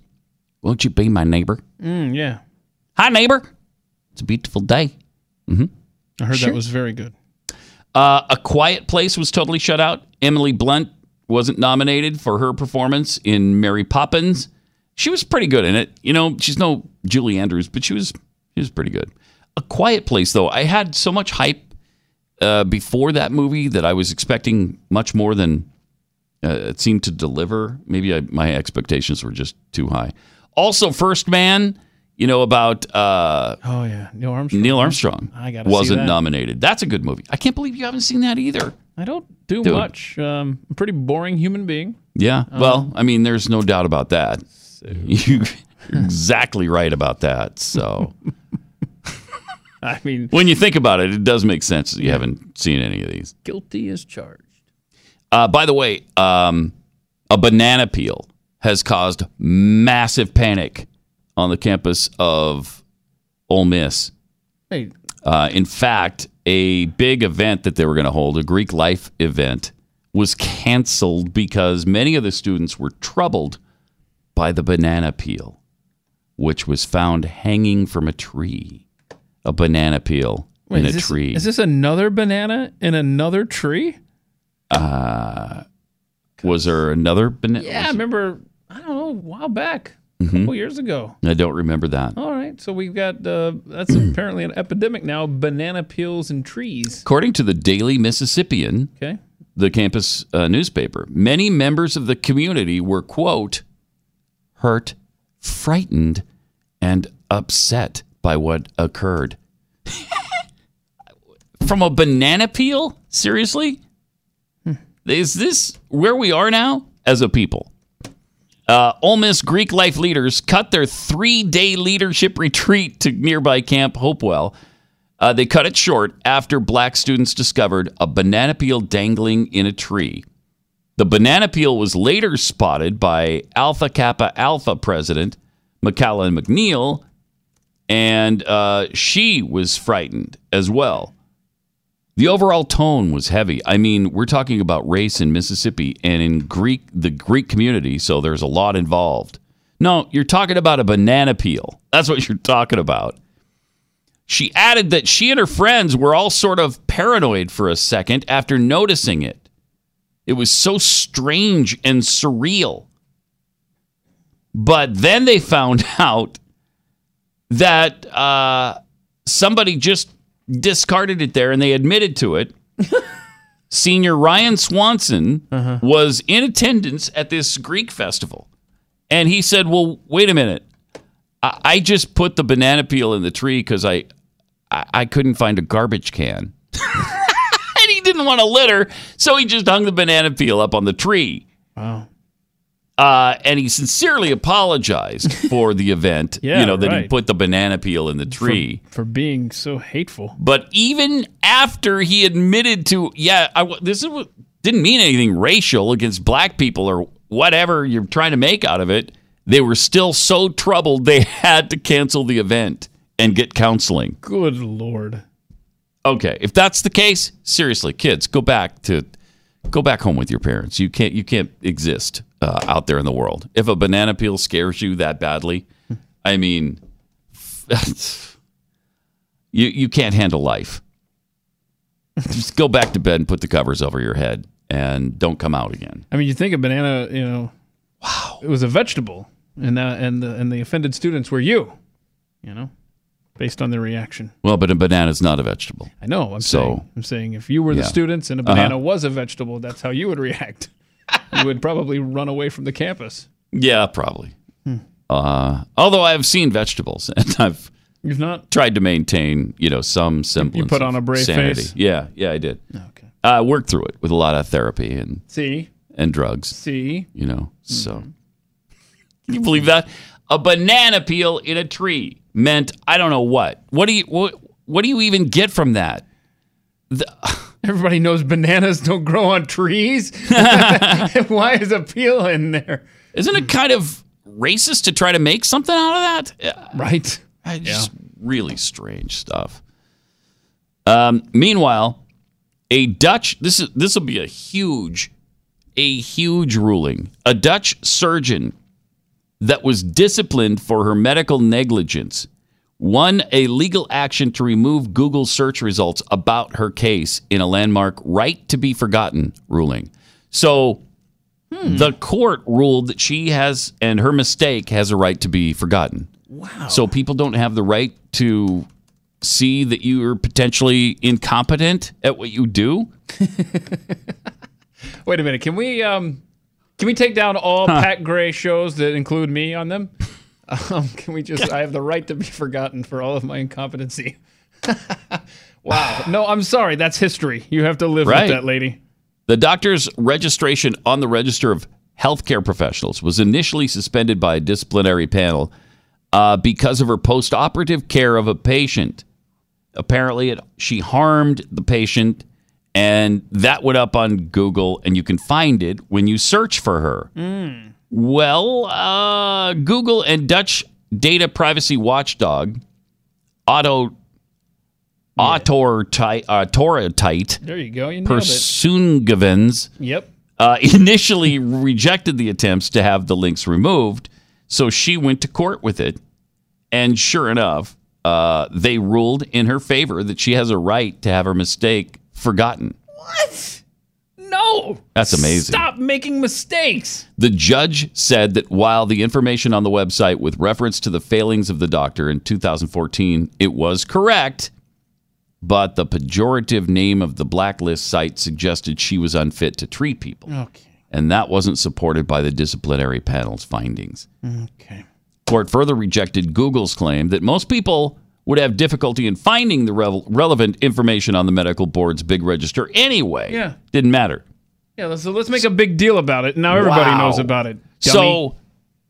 Won't you be my neighbor? Mm, yeah. Hi, neighbor. It's a beautiful day. hmm I heard Sure. that was very good. Uh, a Quiet Place was totally shut out. Emily Blunt wasn't nominated for her performance in Mary Poppins. She was pretty good in it. You know, she's no Julie Andrews, but she was she was pretty good. A Quiet Place, though, I had so much hype uh, before that movie that I was expecting much more than uh, it seemed to deliver. Maybe I, my expectations were just too high. Also, First Man, you know about uh, Oh yeah, Neil Armstrong. Neil Armstrong I gotta wasn't that. nominated. That's a good movie. I can't believe you haven't seen that either. I don't do Dude. much. Um, I'm a pretty boring human being. Yeah. Um, well, I mean, there's no doubt about that. You're exactly right about that. So I mean, when you think about it, it does make sense that you haven't seen any of these. guilty as charged. Uh, by the way, um, a banana peel has caused massive panic on the campus of Ole Miss. Hey, Uh, in fact, a big event that they were going to hold, a Greek life event, was canceled because many of the students were troubled by the banana peel, which was found hanging from a tree. A banana peel in a this, tree. Is this another banana in another tree? Uh, was there another banana? Yeah, I remember. I don't know, a while back, a Mhm. couple years ago. I don't remember that. All right, so we've got uh, that's apparently an epidemic now: banana peels and trees. According to the Daily Mississippian, Okay. the campus uh, newspaper, many members of the community were, quote, hurt, frightened, and upset by what occurred. From a banana peel? Seriously? Is this where we are now as a people? Uh, Ole Miss Greek life leaders cut their three day leadership retreat to nearby Camp Hopewell. Uh, they cut it short after black students discovered a banana peel dangling in a tree. The banana peel was later spotted by Alpha Kappa Alpha president McCalla McNeil, and uh, she was frightened as well. The overall tone was heavy. I mean, we're talking about race in Mississippi and in Greek, the Greek community, so there's a lot involved. No, you're talking about a banana peel. That's what you're talking about. She added that she and her friends were all sort of paranoid for a second after noticing it. It was so strange and surreal. But then they found out that uh, somebody just discarded it there and they admitted to it. Senior Ryan Swanson uh-huh. was in attendance at this Greek festival. And he said, Well, wait a minute. I, I just put the banana peel in the tree because I, I, I couldn't find a garbage can. and he didn't want to litter, so he just hung the banana peel up on the tree. Wow. Uh, and he sincerely apologized for the event. Yeah, you know that he put the banana peel in the tree. for, for being so hateful. But even after he admitted to, yeah, I, this is didn't mean anything racial against black people or whatever you're trying to make out of it, they were still so troubled they had to cancel the event and get counseling. Good lord. Okay, if that's the case, seriously, kids, go back to go back home with your parents. You can't you can't exist uh, out there in the world. If a banana peel scares you that badly, I mean, you you can't handle life. Just go back to bed and put the covers over your head and don't come out again. I mean, you think a banana, you know, wow, it was a vegetable, and uh, and the and the offended students were you, you know, based on their reaction. Well, but a banana is not a vegetable. I know. I'm So- saying. I'm saying if you were the Yeah. students and a Uh-huh. banana was a vegetable, that's how you would react. you would probably run away from the campus. Yeah, probably. Hmm. Uh, although I have seen vegetables and I've You've not. tried to maintain, you know, some semblance. put on a brave sanity. face? Yeah, yeah, I did. Okay. I worked through it with a lot of therapy and See, and drugs. see. You know, so can you believe that a banana peel in a tree meant I don't know what. What do you what? What do you even get from that? Everybody knows bananas don't grow on trees. Why is a peel in there? Isn't it kind of racist to try to make something out of that? Right. Just really strange stuff. Um, meanwhile, a Dutch this is this will be a huge, a huge ruling. A Dutch surgeon that was disciplined for her medical negligence won a legal action to remove Google search results about her case in a landmark right to be forgotten ruling. So the court ruled that she has and her mistake has a right to be forgotten. Wow. So people don't have the right to see that you are potentially incompetent at what you do? Wait a minute. Can we um can we take down all Huh. Pat Gray shows that include me on them? Um, can we just? I have the right to be forgotten for all of my incompetency. wow. No, I'm sorry. That's history. You have to live Right. with that, lady. The doctor's registration on the register of healthcare professionals was initially suspended by a disciplinary panel uh, because of her post-operative care of a patient. Apparently, it, she harmed the patient, and that went up on Google, and you can find it when you search for her. Well, uh, Google and Dutch data privacy watchdog Auto Autorite, uh, Autoritite There you go. You. Yep. uh, initially rejected the attempts to have the links removed, so she went to court with it. And sure enough, uh, they ruled in her favor that she has a right to have her mistake forgotten. What? No. That's amazing. Stop making mistakes. The judge said that while the information on the website with reference to the failings of the doctor in 2014 it was correct, but the pejorative name of the blacklist site suggested she was unfit to treat people. Okay. And that wasn't supported by the disciplinary panel's findings. Okay. Court further rejected Google's claim that most people would have difficulty in finding the revel- relevant information on the medical board's big register anyway. Yeah. Didn't matter. Yeah. Let's let's make a big deal about it. Now everybody Wow. knows about it. dummy. So,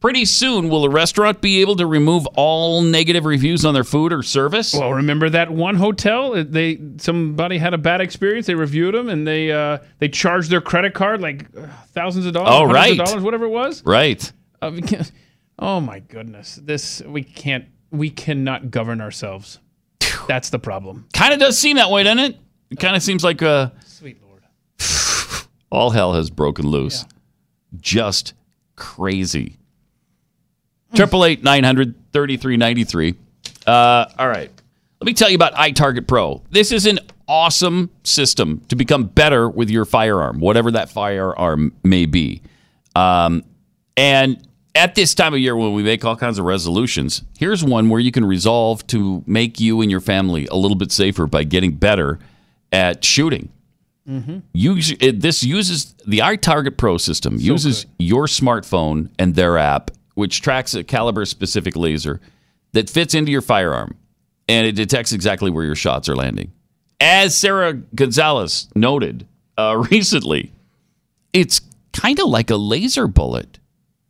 pretty soon, will a restaurant be able to remove all negative reviews on their food or service? Well, remember that one hotel? They somebody had a bad experience. They reviewed them and they uh, they charged their credit card like uh, thousands of dollars, Oh, right. of dollars, whatever it was. Right. Uh, oh my goodness, this we can't we cannot govern ourselves. That's the problem. Kind of does seem that way, doesn't it? It kind of seems like uh, Sweet Lord. all hell has broken loose. Just crazy. Triple eight nine hundred thirty three ninety three. Uh, all right. Let me tell you about iTarget Pro. This is an awesome system to become better with your firearm, whatever that firearm may be. Um, and at this time of year when we make all kinds of resolutions, here's one where you can resolve to make you and your family a little bit safer by getting better at shooting. Mm-hmm. Use, it, this uses the iTarget Pro system uses your smartphone and their app, which tracks a caliber specific laser that fits into your firearm, and it detects exactly where your shots are landing. As Sara Gonzales noted uh, recently, it's kind of like a laser bullet.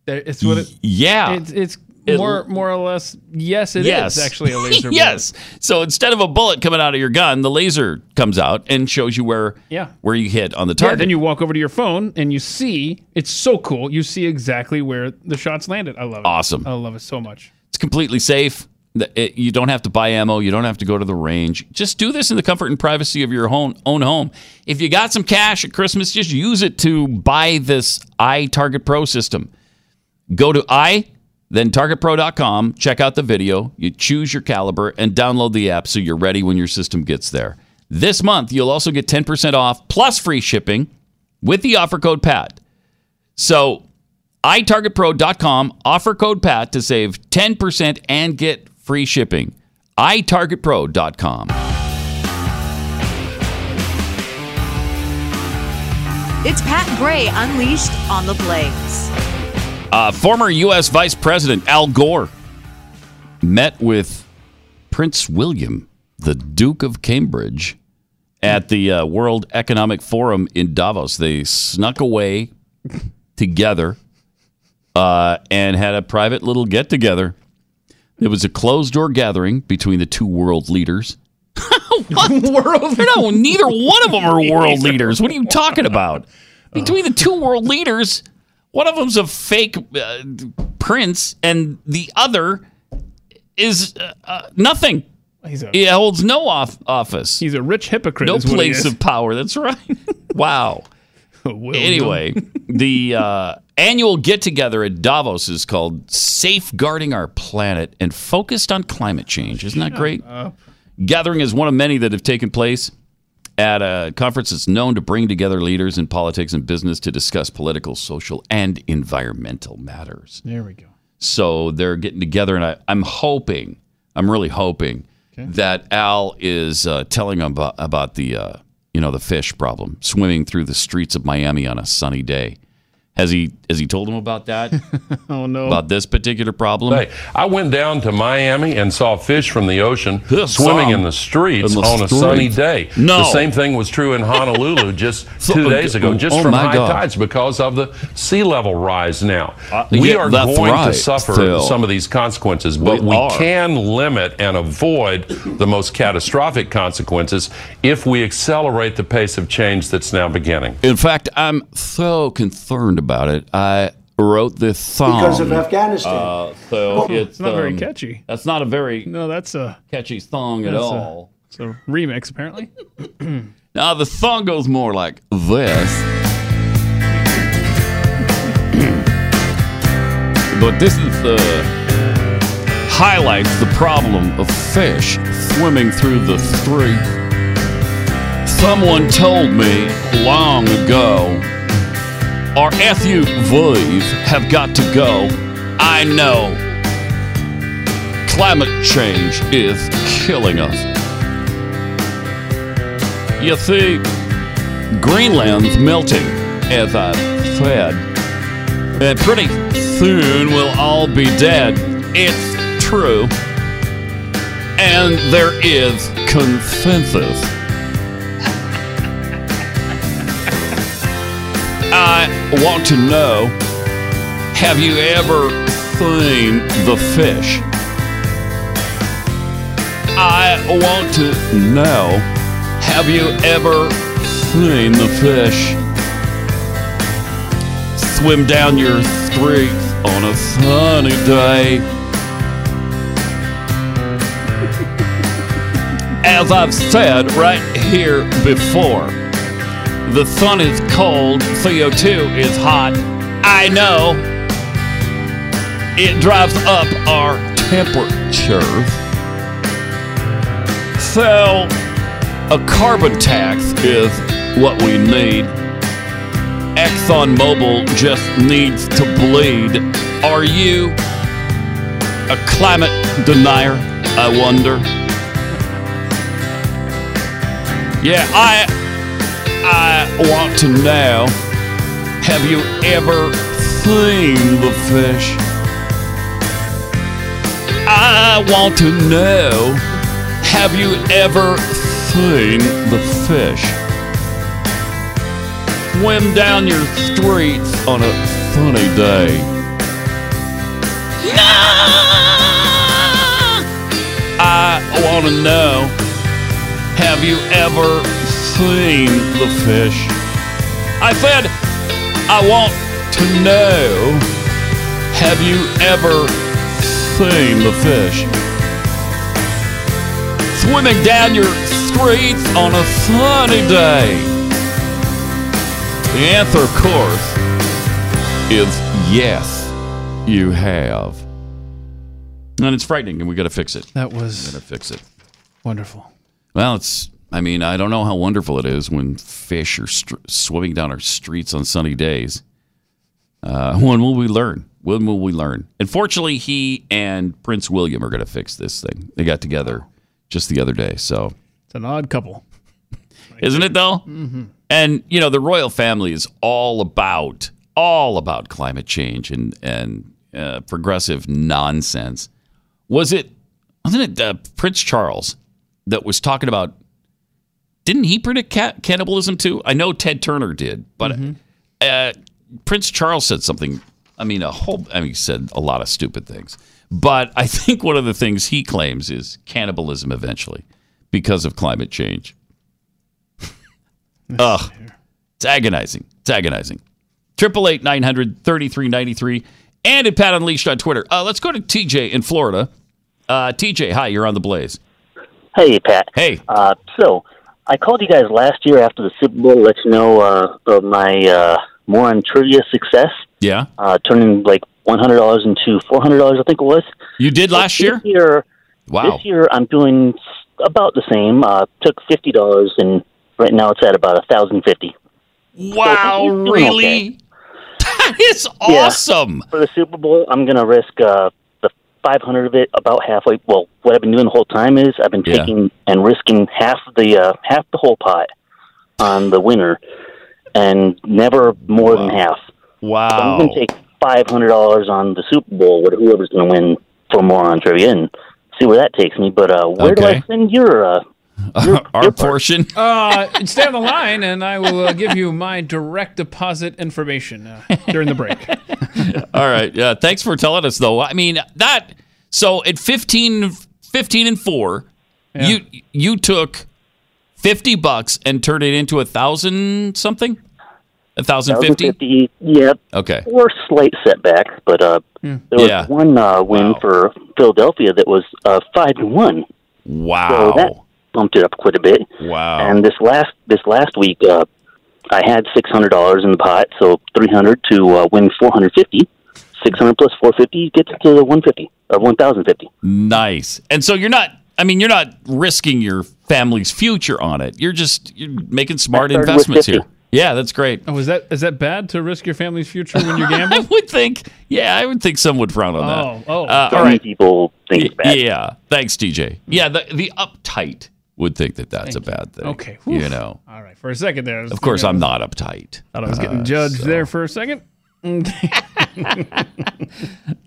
There- It's what it. Yeah. It's it's It- more more or less. Yes, it is yes, actually a laser. bullet. yes. So instead of a bullet coming out of your gun, the laser comes out and shows you where Yeah. where you hit on the Yeah, target. then you walk over to your phone and you see it's so cool. You see exactly where the shots landed. I love it. Awesome. I love it so much. It's completely safe. You don't have to buy ammo. You don't have to go to the range. Just do this in the comfort and privacy of your home, own home. If you got some cash at Christmas, just use it to buy this iTarget Pro system. Go to i, then targetpro.com, check out the video, you choose your caliber, and download the app so you're ready when your system gets there. This month, you'll also get 10% off plus free shipping with the offer code PAT. So, itargetpro.com, offer code PAT to save 10% and get free shipping. itargetpro.com. It's Pat Gray Unleashed on the Blaze. Uh, former U.S. Vice President Al Gore met with Prince William, the Duke of Cambridge, at the uh, World Economic Forum in Davos. They snuck away together uh, and had a private little get together. It was a closed door gathering between the two world leaders. what world? No, neither one of them are world leaders. What are you talking about? Between the two world leaders, one of them's a fake uh, prince, and the other is uh, uh, nothing. He's a- he holds no off- office. He's a rich hypocrite. No is what he place of power. That's right. wow. Will anyway, the uh, annual get together at Davos is called Safeguarding Our Planet and focused on climate change. Isn't that great? Gathering is one of many that have taken place at a conference that's known to bring together leaders in politics and business to discuss political, social, and environmental matters. There we go. So they're getting together, and I, I'm hoping, I'm really hoping that Al is uh, telling him about, about the uh, you know the fish problem swimming through the streets of Miami on a sunny day. Has he has he told him about that? oh no. about this particular problem? Hey, I went down to Miami and saw fish from the ocean swimming in the streets In the on a sunny day. No. The same thing was true in Honolulu just So- two days ago, just oh from high God. tides because of the sea level rise now. Uh, we are going right, to suffer Phil. some of these consequences, but We we, can limit and avoid the most catastrophic consequences if we accelerate the pace of change that's now beginning. In fact, I'm so concerned about it. I wrote this song Because of Afghanistan. Uh, so it's It's not very um, catchy. That's not a very No, that's a catchy song at that's a- all. It's a remix, apparently. Now the song goes more like this. but this is the highlights the problem of fish swimming through the street. Someone told me long ago our SUVs have got to go. I know. Climate change is killing us. You see, Greenland's melting, as I said. And pretty soon we'll all be dead. It's true. And there is consensus. Want to know have you ever seen the fish? I want to know have you ever seen the fish swim down your street on a sunny day? As I've said right here before, the sun is cold, CO2 is hot. I know. It drives up our temperatures. So, a carbon tax is what we need. ExxonMobil just needs to bleed. Are you a climate denier? I wonder. Yeah, I I want to know have you ever seen the fish? I want to know have you ever seen the fish? Swim down your streets on a sunny day. No! I want to know have you ever seen the fish? I said, I want to know have you ever seen the fish? Swimming down your streets on a sunny day. The answer, of course, is yes, you have. And it's frightening, and we got to fix it. That was got to fix it. wonderful. Well, it's. I mean, I don't know how wonderful it is when fish are str- swimming down our streets on sunny days. Uh, when will we learn? When will we learn? Unfortunately, he and Prince William are going to fix this thing. They got together just the other day, so It's an odd couple. isn't it though? Mm-hmm. And you know, the royal family is all about all about climate change and and uh, progressive nonsense. Was it? Wasn't it uh, Prince Charles that was talking about? Didn't he predict ca- cannibalism too? I know Ted Turner did, but uh, Prince Charles said something. I mean, a whole. I mean, he said a lot of stupid things. But I think one of the things he claims is cannibalism eventually because of climate change. Ugh. It's agonizing. It's agonizing. Triple eight nine hundred thirty three ninety three and at Pat Unleashed on Twitter. Uh, let's go to TJ in Florida. Uh, TJ, hi, you're on the Blaze. Hey, Pat. Hey. Uh, so, I called you guys last year after the Super Bowl to let you know uh, of my uh, Moron Trivia success, Yeah, uh, turning like $100 into $400, I think it was. you did last year. This year, Wow. this year I'm doing about the same. Uh, took $50, and right now it's at about 1050 Wow, So, really? That is Yeah. awesome. For the Super Bowl, I'm going to risk uh, 500 of it about halfway. Well, what I've been doing the whole time is I've been Yeah. taking and risking half the uh, half the whole pot on the winner, and never more than half. Wow. So I'm going to take $500 on the Super Bowl, with whoever's going to win for more on trivia, and see where that takes me. But uh, where do I send your uh, Our portion. Uh, stay on the line, and I will uh, give you my direct deposit information uh, during the break. All right. Yeah. Thanks for telling us, though. I mean, that. So at 15, 15 and four, you you took fifty bucks and turned it into a thousand something. A thousand fifty. Yep. Okay. Or slight setback, but uh, there was Yeah. one uh, win for Philadelphia that was uh, five to one. Wow. So that bumped it up quite a bit. Wow. And this last this last week, uh, I had six hundred dollars in the pot, so three hundred to uh, win four hundred fifty. Six hundred plus four fifty gets it to the one fifty or one thousand fifty. Nice. And so you're not. I mean, you're not risking your family's future on it. You're just you're making smart I started with investments here. Yeah, that's great. Oh, is that is that bad to risk your family's future when you're gambling? I would think. Yeah, I would think some would frown on Oh, that. oh. Uh, all right. people think it's bad. Yeah. Thanks, DJ. Yeah, the the uptight would think that that's a bad thing. Okay. You know. All right. For a second there. Of course, I'm not uptight. Thought I was getting Uh, judged so- there for a second.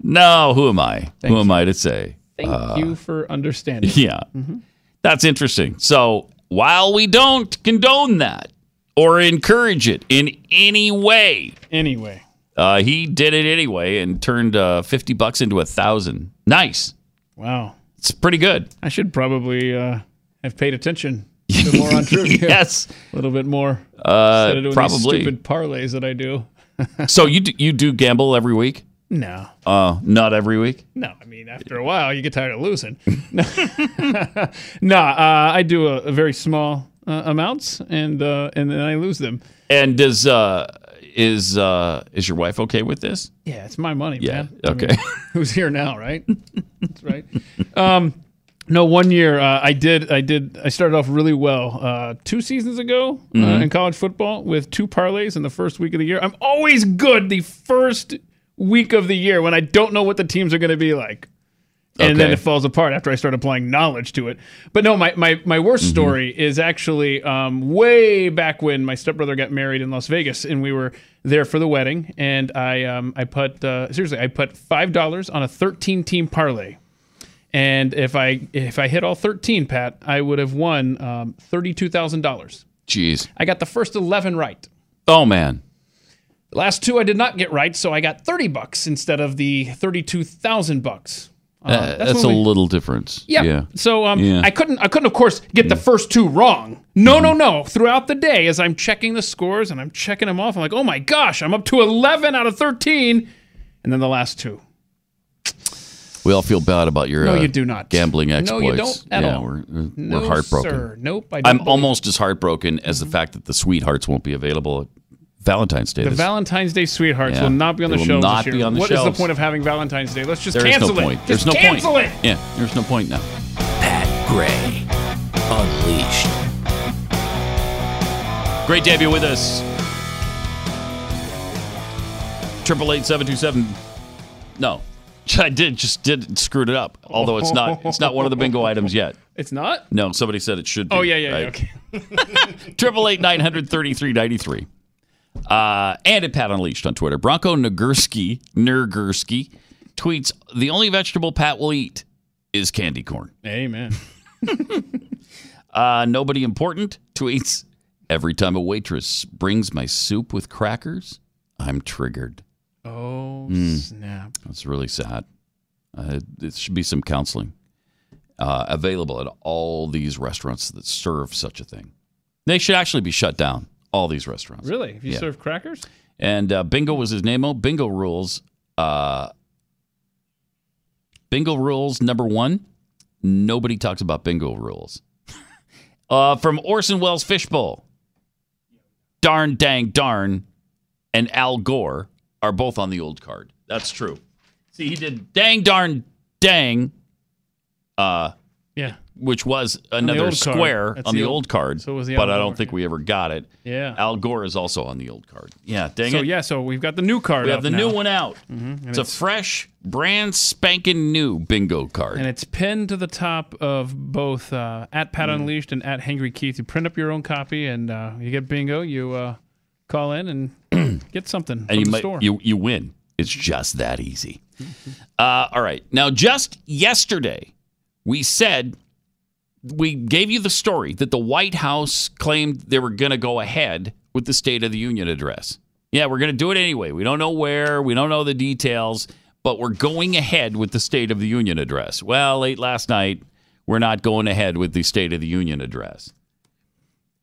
No, who am I? Thank who am I to say? Thank Uh, you for understanding. Yeah. That's interesting. So while we don't condone that or encourage it in any way, Anyway, uh, he did it anyway and turned uh, 50 bucks into a thousand. Nice. wow. It's pretty good. I should probably uh, have paid attention a more on trivia. Yes. A little bit more. Uh, Instead of doing probably. Stupid parlays that I do. So you do, you do gamble every week? No. Uh, not every week. No, I mean, after a while, you get tired of losing. no, uh, I do a, a very small uh, amounts, and uh, and then I lose them. And does uh, is uh, is your wife okay with this? Yeah, it's my money, Yeah, man. I okay. mean, who's here now, right? That's right. Um, no, one year uh, I did. I did. I started off really well uh, two seasons ago uh, Mhm. in college football with two parlays in the first week of the year. I'm always good the first week of the year when I don't know what the teams are going to be like. And then it falls apart after I start applying knowledge to it. But no, my, my, my worst Mm-hmm. story is actually um, way back when my stepbrother got married in Las Vegas, and we were there for the wedding. And I um, I put uh, seriously, I put five dollars on a thirteen team parlay, and if I if I hit all thirteen, Pat, I would have won um, thirty two thousand dollars. Jeez. I got the first eleven right. Oh man. The last two I did not get right, so I got thirty bucks instead of the thirty two thousand bucks. Uh, Uh, that's a we- little difference. yeah. Yeah. So um, Yeah. I couldn't I couldn't of course get the first two wrong. No, no, no. Throughout the day, as I'm checking the scores and I'm checking them off, I'm like, oh my gosh, I'm up to 11 out of 13, and then the last two. We all feel bad about your No, uh, you do not. gambling exploits. No, you don't at yeah, all. we're uh, No, we're heartbroken. sir. Nope, I don't I'm believe- Mm-hmm. almost as heartbroken as the fact that the sweethearts won't be available at Valentine's Day. The this- Valentine's Day sweethearts Yeah. will not be on They the will show not this be on the What is the point of having Valentine's Day? Let's just There is cancel no it. point. Just There's no cancel point. it. Yeah, there's no point now. Pat Gray Unleashed. Great to have you with us. Triple eight seven two seven. No, I did just did screwed it up. Although it's not it's not one of the bingo items yet. It's not? No, somebody said it should be. Oh, yeah, yeah, yeah, right? okay. Triple eight nine hundred thirty three ninety three. Uh, and at Pat Unleashed on Twitter. Bronco Nagurski Nurgursky tweets: The only vegetable Pat will eat is candy corn. Amen. Uh, nobody important tweets: Every time a waitress brings my soup with crackers, I'm triggered. Oh, Mm. snap. That's really sad. Uh, it should be some counseling uh, available at all these restaurants that serve such a thing. They should actually be shut down. All these restaurants. Really? If you Yeah. serve crackers? And uh, Bingo was his name. Oh, Bingo rules. Uh, bingo rules number one. Nobody talks about bingo rules. uh, from Orson Welles Fishbowl. Darn, dang, darn, and Al Gore are both on the old card. That's true. See, he did dang, darn, dang. Uh, Yeah. which was another square on the old- old card. so was the but I don't think we ever got it. Yeah. Al Gore is also on the old card. Yeah, dang so it. yeah, so we've got the new card. we have the now. new one out. Mhm, and It's a fresh, brand spanking new bingo card. And it's pinned to the top of both uh, at Pat Mm. Unleashed and at Hangry Keith. You print up your own copy, and uh, you get bingo. You uh, call in and get something and from you the might store. you you win. It's just that easy. Uh, all right. Now, just yesterday, we said we gave you the story that the White House claimed they were going to go ahead with the State of the Union address. Yeah, we're going to do it anyway. We don't know where, we don't know the details, but we're going ahead with the State of the Union address. Well, late last night, we're not going ahead with the State of the Union address.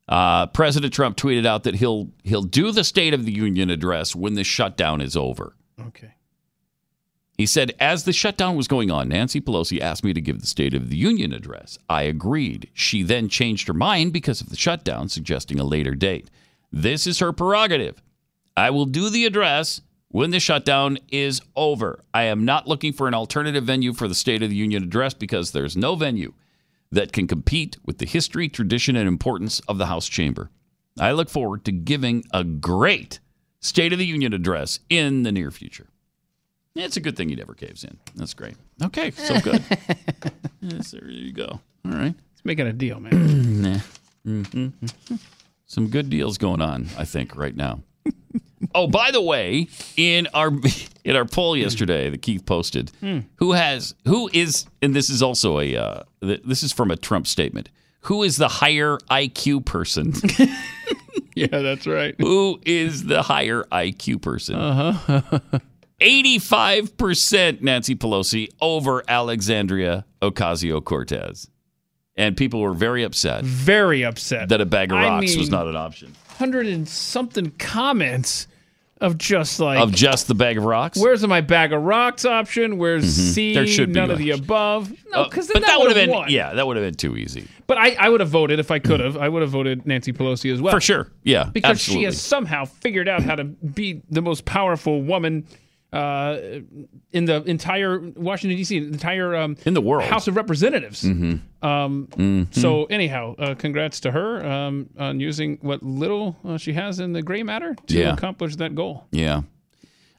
Uh, President Trump tweeted out that he'll he'll do the State of the Union address when the shutdown is over. Okay. He said, as the shutdown was going on, Nancy Pelosi asked me to give the State of the Union address. I agreed. She then changed her mind because of the shutdown, suggesting a later date. This is her prerogative. I will do the address when the shutdown is over. I am not looking for an alternative venue for the State of the Union address because there's no venue that can compete with the history, tradition, and importance of the House chamber. I look forward to giving a great State of the Union address in the near future. It's a good thing he never caves in. That's great. Okay, so good. yes, there you go. All right. He's making a deal, man. Nah. Mhm. Some good deals going on, I think, right now. oh, by the way, in our in our poll yesterday that Keith posted, Hmm. who has who is, and this is also a uh, this is from a Trump statement. Who is the higher IQ person? yeah, that's right. Who is the higher IQ person? Uh huh. 85% Nancy Pelosi over Alexandria Ocasio Cortez. And people were very upset Very upset. that a bag of I rocks was not an option. Hundred and something comments of just like Of just the bag of rocks? Where's my bag of rocks option? Where's Mhm. C? There should be none of the above. No, Uh, because but that, would would have been won. yeah, that would have been too easy. But I, I would have voted if I could have. I would have voted Nancy Pelosi as well. For sure. Yeah, Because absolutely. she has somehow figured out how to be the most powerful woman uh, in the entire Washington D.C., entire um, in the world House of Representatives. Mhm. Um, Mhm. So anyhow, uh, congrats to her um, on using what little uh, she has in the gray matter to Yeah. accomplish that goal. Yeah.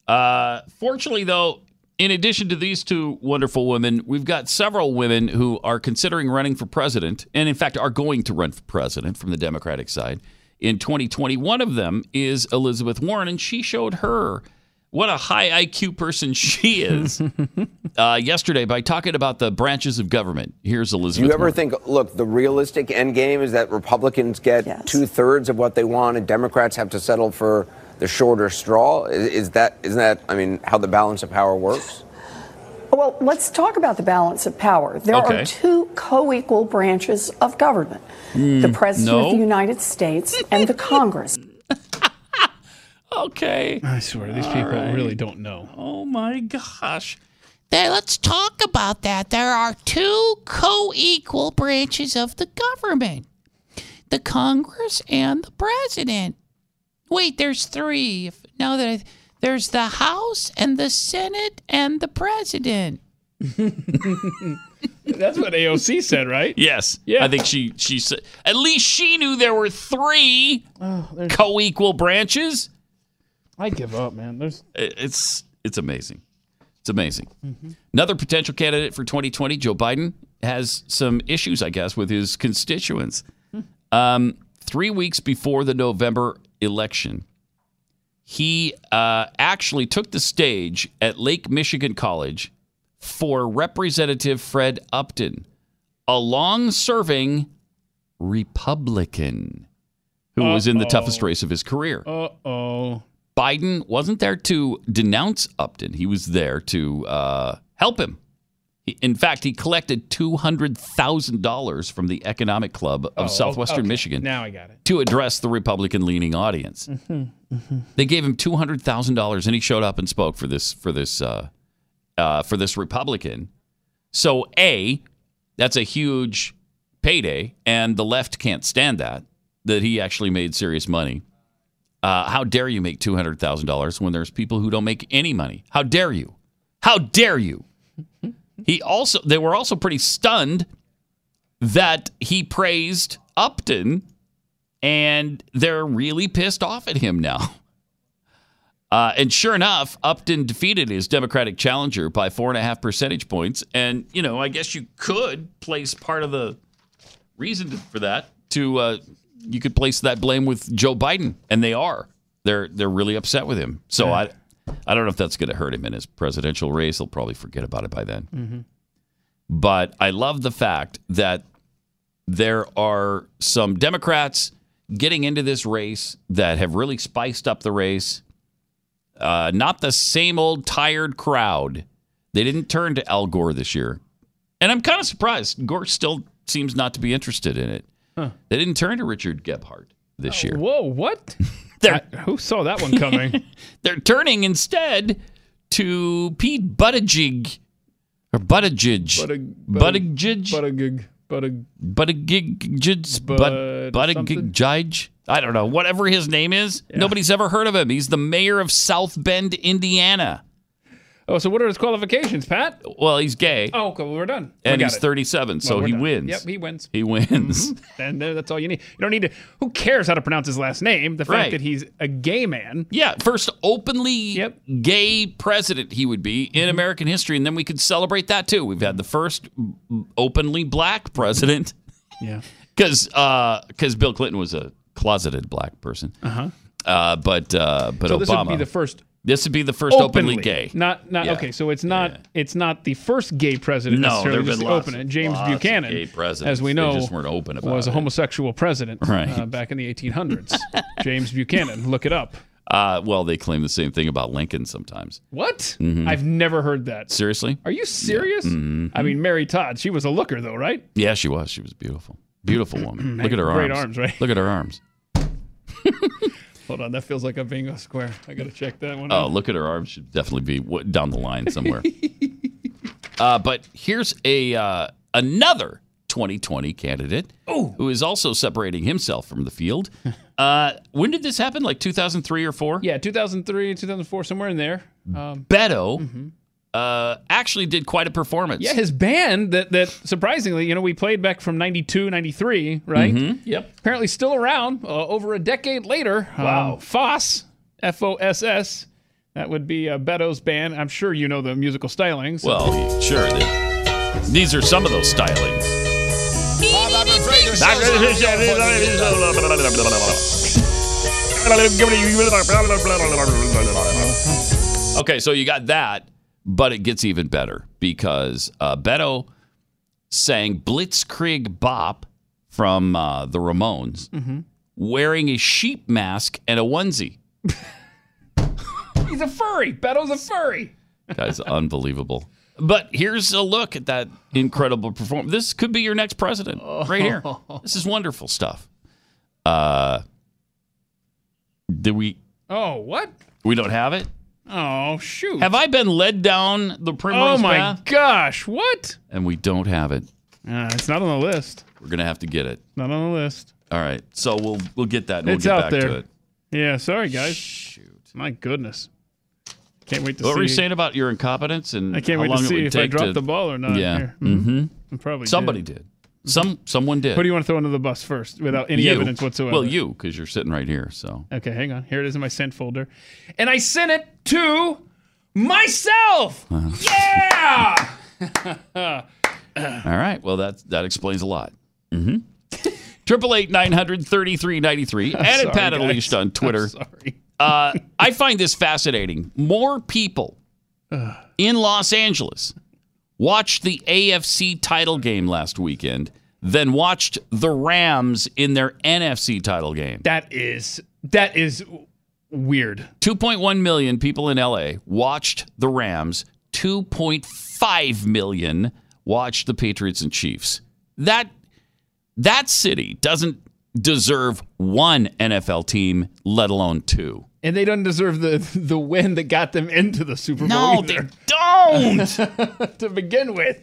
Uh, fortunately, though, in addition to these two wonderful women, we've got several women who are considering running for president, and in fact are going to run for president from the Democratic side in 2020. One of them is Elizabeth Warren, and she showed her what a high IQ person she is uh, yesterday by talking about the branches of government. Here's Do Elizabeth. you ever Warren. think, look, the realistic end game is that Republicans get two thirds of what they want, and Democrats have to settle for the shorter straw? Is, is that isn't that? I mean, how the balance of power works? Well, let's talk about the balance of power. There Okay. are two co equal branches of government the Mm, President no. of the United States and the Congress. Okay. I swear, these All people right. really don't know. Oh my gosh. There, let's talk about that. There are two co equal branches of the government the Congress and the President. Wait, there's three. If, now that I, there's the House and the Senate and the President. That's what AOC said, right? Yes. Yeah. I think she she said at least she knew there were three Oh, co-equal branches. I give up, man. There's It's it's amazing. It's amazing. Mhm. Another potential candidate for 2020, Joe Biden, has some issues, I guess, with his constituents. Um, three weeks before the November election, he uh, actually took the stage at Lake Michigan College for Representative Fred Upton, a long serving Republican who was in the toughest race of his career. Uh oh. Biden wasn't there to denounce Upton. He was there to uh, help him. He, in fact, he collected two hundred thousand dollars from the Economic Club of Oh, Southwestern okay. Michigan Now I got it. to address the Republican-leaning audience. Mm-hmm. They gave him two hundred thousand dollars, and he showed up and spoke for this for this uh, uh, for this Republican. So, a that's a huge payday, and the left can't stand that that he actually made serious money. Uh, how dare you make two hundred thousand dollars when there's people who don't make any money? How dare you? How dare you? He also they were also pretty stunned that he praised Upton, and they're really pissed off at him now. Uh, and sure enough, Upton defeated his Democratic challenger by four and a half percentage points. And, you know, I guess you could place part of the reason for that to, uh, you could place that blame with Joe Biden. And they are. They're, they're really upset with him. So I, I don't know if that's going to hurt him in his presidential race. He'll probably forget about it by then. Mhm. But I love the fact that there are some Democrats getting into this race that have really spiced up the race. Uh, not the same old tired crowd. They didn't turn to Al Gore this year. And I'm kind of surprised. Gore still seems not to be interested in it. Huh. They didn't turn to Richard Gephardt this uh, year. Whoa, what? I- who saw that one coming? They're turning instead to Pete Buttigieg or Buttigieg. Buttig- Buttigieg. Buttigieg. Buttig- Buttigieg. Bud something? Buttigieg. I don't know. Whatever his name is, nobody's ever heard of him. He's the mayor of South Bend, Indiana. Oh, so what are his qualifications, Pat? Well, he's gay. Oh, okay, well, we're done. And got he's it. 37, so Well, he done. wins. Yep, he wins. He wins. And uh, that's all you need. You don't need to. Who cares how to pronounce his last name? The fact Right. that he's a gay man. Yeah, first openly gay president he would be Mm-hmm. in American history, and then we could celebrate that too. We've had the first openly black president. Yeah. because because Bill Clinton was a closeted black person. Uh-huh. Uh, but uh, but so Obama. this would be the first. This would be the first openly, gay. Not not Yeah. okay. So it's not it's not the first gay president No, necessarily. there've been lots- open it. James lots Buchanan, gay presidents. as we They know, just weren't open about was a homosexual president Right. uh, back in the 1800s. James Buchanan, look it up. Uh, well, they claim the same thing about Lincoln sometimes. What? Mhm. I've never heard that. Seriously? Are you serious? Mhm. I mean, Mary Todd, she was a looker though, right? Yeah, she was. She was beautiful. Beautiful woman. Look at her Great arms. arms, right? Look at her arms. Hold on, that feels like a bingo square. I gotta check that one. Oh, out. look at her arms. Should definitely be down the line somewhere. uh, but here's a uh, another 2020 candidate who is also separating himself from the field. Uh, when did this happen? Like 2003 or four? Yeah, 2003, 2004, somewhere in there. Um, Beto uh, actually did quite a performance. yeah, his band that that surprisingly, you know, we played back from 92, 93, right? Mhm, Yep. Apparently still around uh, over a decade later. Wow. Um, Foss, F O S S. That would be uh, Beto's band. I'm sure you know the musical stylings. Well, sure. they- these are some of those stylings. Okay, so you got that, but it gets even better because uh, Beto sang Blitzkrieg Bop from uh, the Ramones Mhm. wearing a sheep mask and a onesie. He's a furry. Beto's a furry. Guy's unbelievable. But here's a look at that incredible performance. This could be your next president right here. This is wonderful stuff. Uh, do we? Oh, what? We don't have it. Oh, shoot. Have I been led down the primrose Oh, my path? gosh. What? And we don't have it. Uh, it's not on the list. We're gonna have to get it. Not on the list. All right. So we'll we'll get that. And it's we'll get out back there. to it. Yeah, sorry, guys. Shoot. My goodness. Can't wait to What see. What were you saying about your incompetence and I can't how wait to see if I dropped to- the ball or not Yeah. here. Mm-hmm. I probably Somebody did. did. Some someone did. Who do you want to throw under the bus first without any You. evidence whatsoever? Well, you, because you're sitting right here. So Okay, hang on. Here it is in my sent folder. And I sent it to myself. Uh-huh. Yeah. All right. Well, that that explains a lot. Mm-hmm. Triple eight nine hundred thirty three ninety three. And Pat. Unleashed on Twitter. I'm sorry. uh, I find this fascinating. More people in Los Angeles watched the AFC title game last weekend then watched the Rams in their NFC title game. That is that is weird. 2.1 million people in LA watched the Rams. 2.5 million watched the Patriots and Chiefs. That that city doesn't deserve one NFL team, let alone two. And they don't deserve the the win that got them into the Super Bowl. No, they don't. to begin with.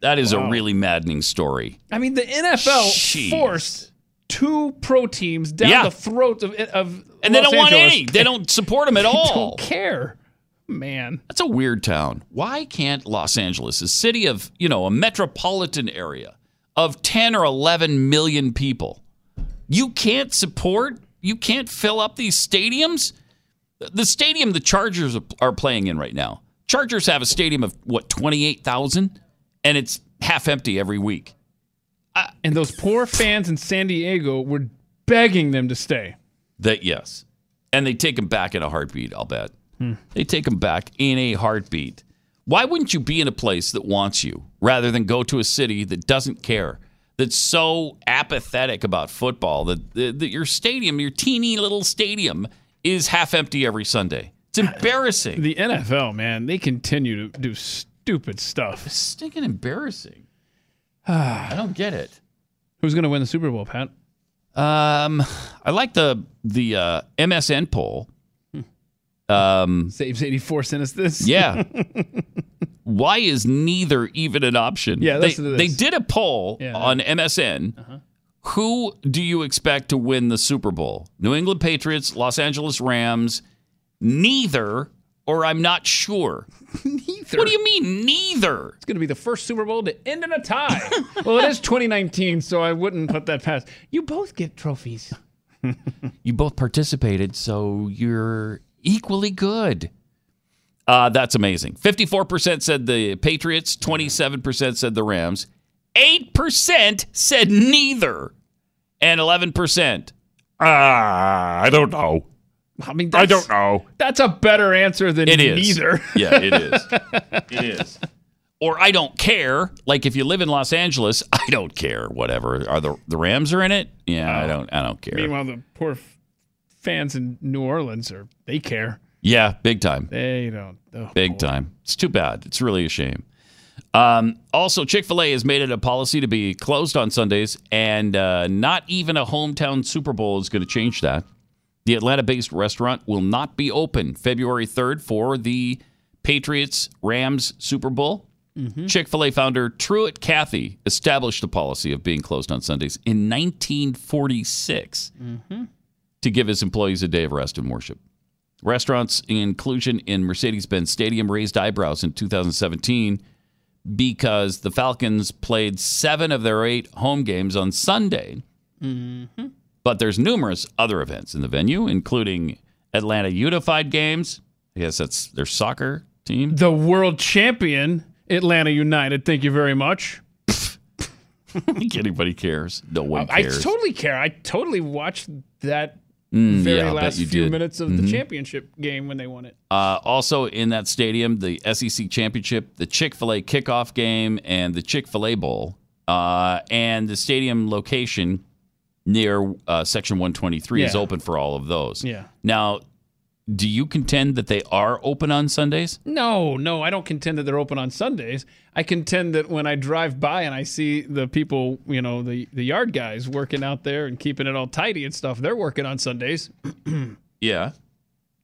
That is Wow. a really maddening story. I mean, the NFL Jeez. forced two pro teams down Yeah. the throats of of And they don't want any. They don't support them at They all. Don't care, man. That's a weird town. Why can't Los Angeles, a city of, you know, a metropolitan area of 10 or 11 million people. You can't support, you can't fill up these stadiums. The stadium the Chargers are playing in right now. Chargers have a stadium of what 28,000 and it's half empty every week. and those poor fans in San Diego were begging them to stay. That yes. And they take them back in a heartbeat, I'll bet. Hmm. They take them back in a heartbeat. Why wouldn't you be in a place that wants you rather than go to a city that doesn't care? That's so apathetic about football that, that, that your stadium, your teeny little stadium, is half empty every Sunday. It's embarrassing. The NFL, man, they continue to do stupid stuff. It's stinking embarrassing. I don't get it. Who's going to win the Super Bowl, Pat? Um, I like the the uh, MSN poll. Um, Saves 84 cents this. yeah. Why is neither even an option? Yeah, they, they did a poll Yeah. Uh-huh. on MSN. Who do you expect to win the Super Bowl? New England Patriots, Los Angeles Rams, neither, or I'm not sure. neither. What do you mean, neither? It's going to be the first Super Bowl to end in a tie. well, it is 2019, so I wouldn't put that past. You both get trophies. You both participated, so you're equally good. Uh, that's amazing. 54% said the Patriots, 27% said the Rams, 8% said neither, and 11%. Ah, I don't know. I mean, I don't know. That's a better answer than It is. neither. Yeah, it is. It is. Or I don't care. Like if you live in Los Angeles, I don't care. Whatever. Are the the Rams are in it? Yeah, I don't. I don't care. Meanwhile, the poor f- fans in New Orleans are they care. Yeah, big time. They don't. Oh, Big time. It's too bad. It's really a shame. Um, also, Chick fil A has made it a policy to be closed on Sundays, and uh, not even a hometown Super Bowl is going to change that. The Atlanta based restaurant will not be open February 3rd for the Patriots Rams Super Bowl. Chick fil A founder Truett Cathy established the policy of being closed on Sundays in 1946 to give his employees a day of rest and worship. Restaurants' inclusion in Mercedes Benz Stadium raised eyebrows in 2017 because the Falcons played seven of their eight home games on Sunday. Mm-hmm. But there's numerous other events in the venue, including Atlanta Unified games. I guess that's their soccer team. The world champion Atlanta United. Thank you very much. I think anybody cares. No one I cares. totally care. I totally watched that Mm, very yeah, last few did. minutes of Mhm. the championship game when they won it. Uh, also in that stadium, the SEC championship, the Chick Fil A kickoff game, and the Chick Fil A Bowl, uh, and the stadium location near uh, Section 123 is open for all of those. Yeah. Now, do you contend that they are open on Sundays? No, no, I don't contend that they're open on Sundays. I contend that when I drive by and I see the people, you know, the, the yard guys working out there and keeping it all tidy and stuff, they're working on Sundays. Yeah.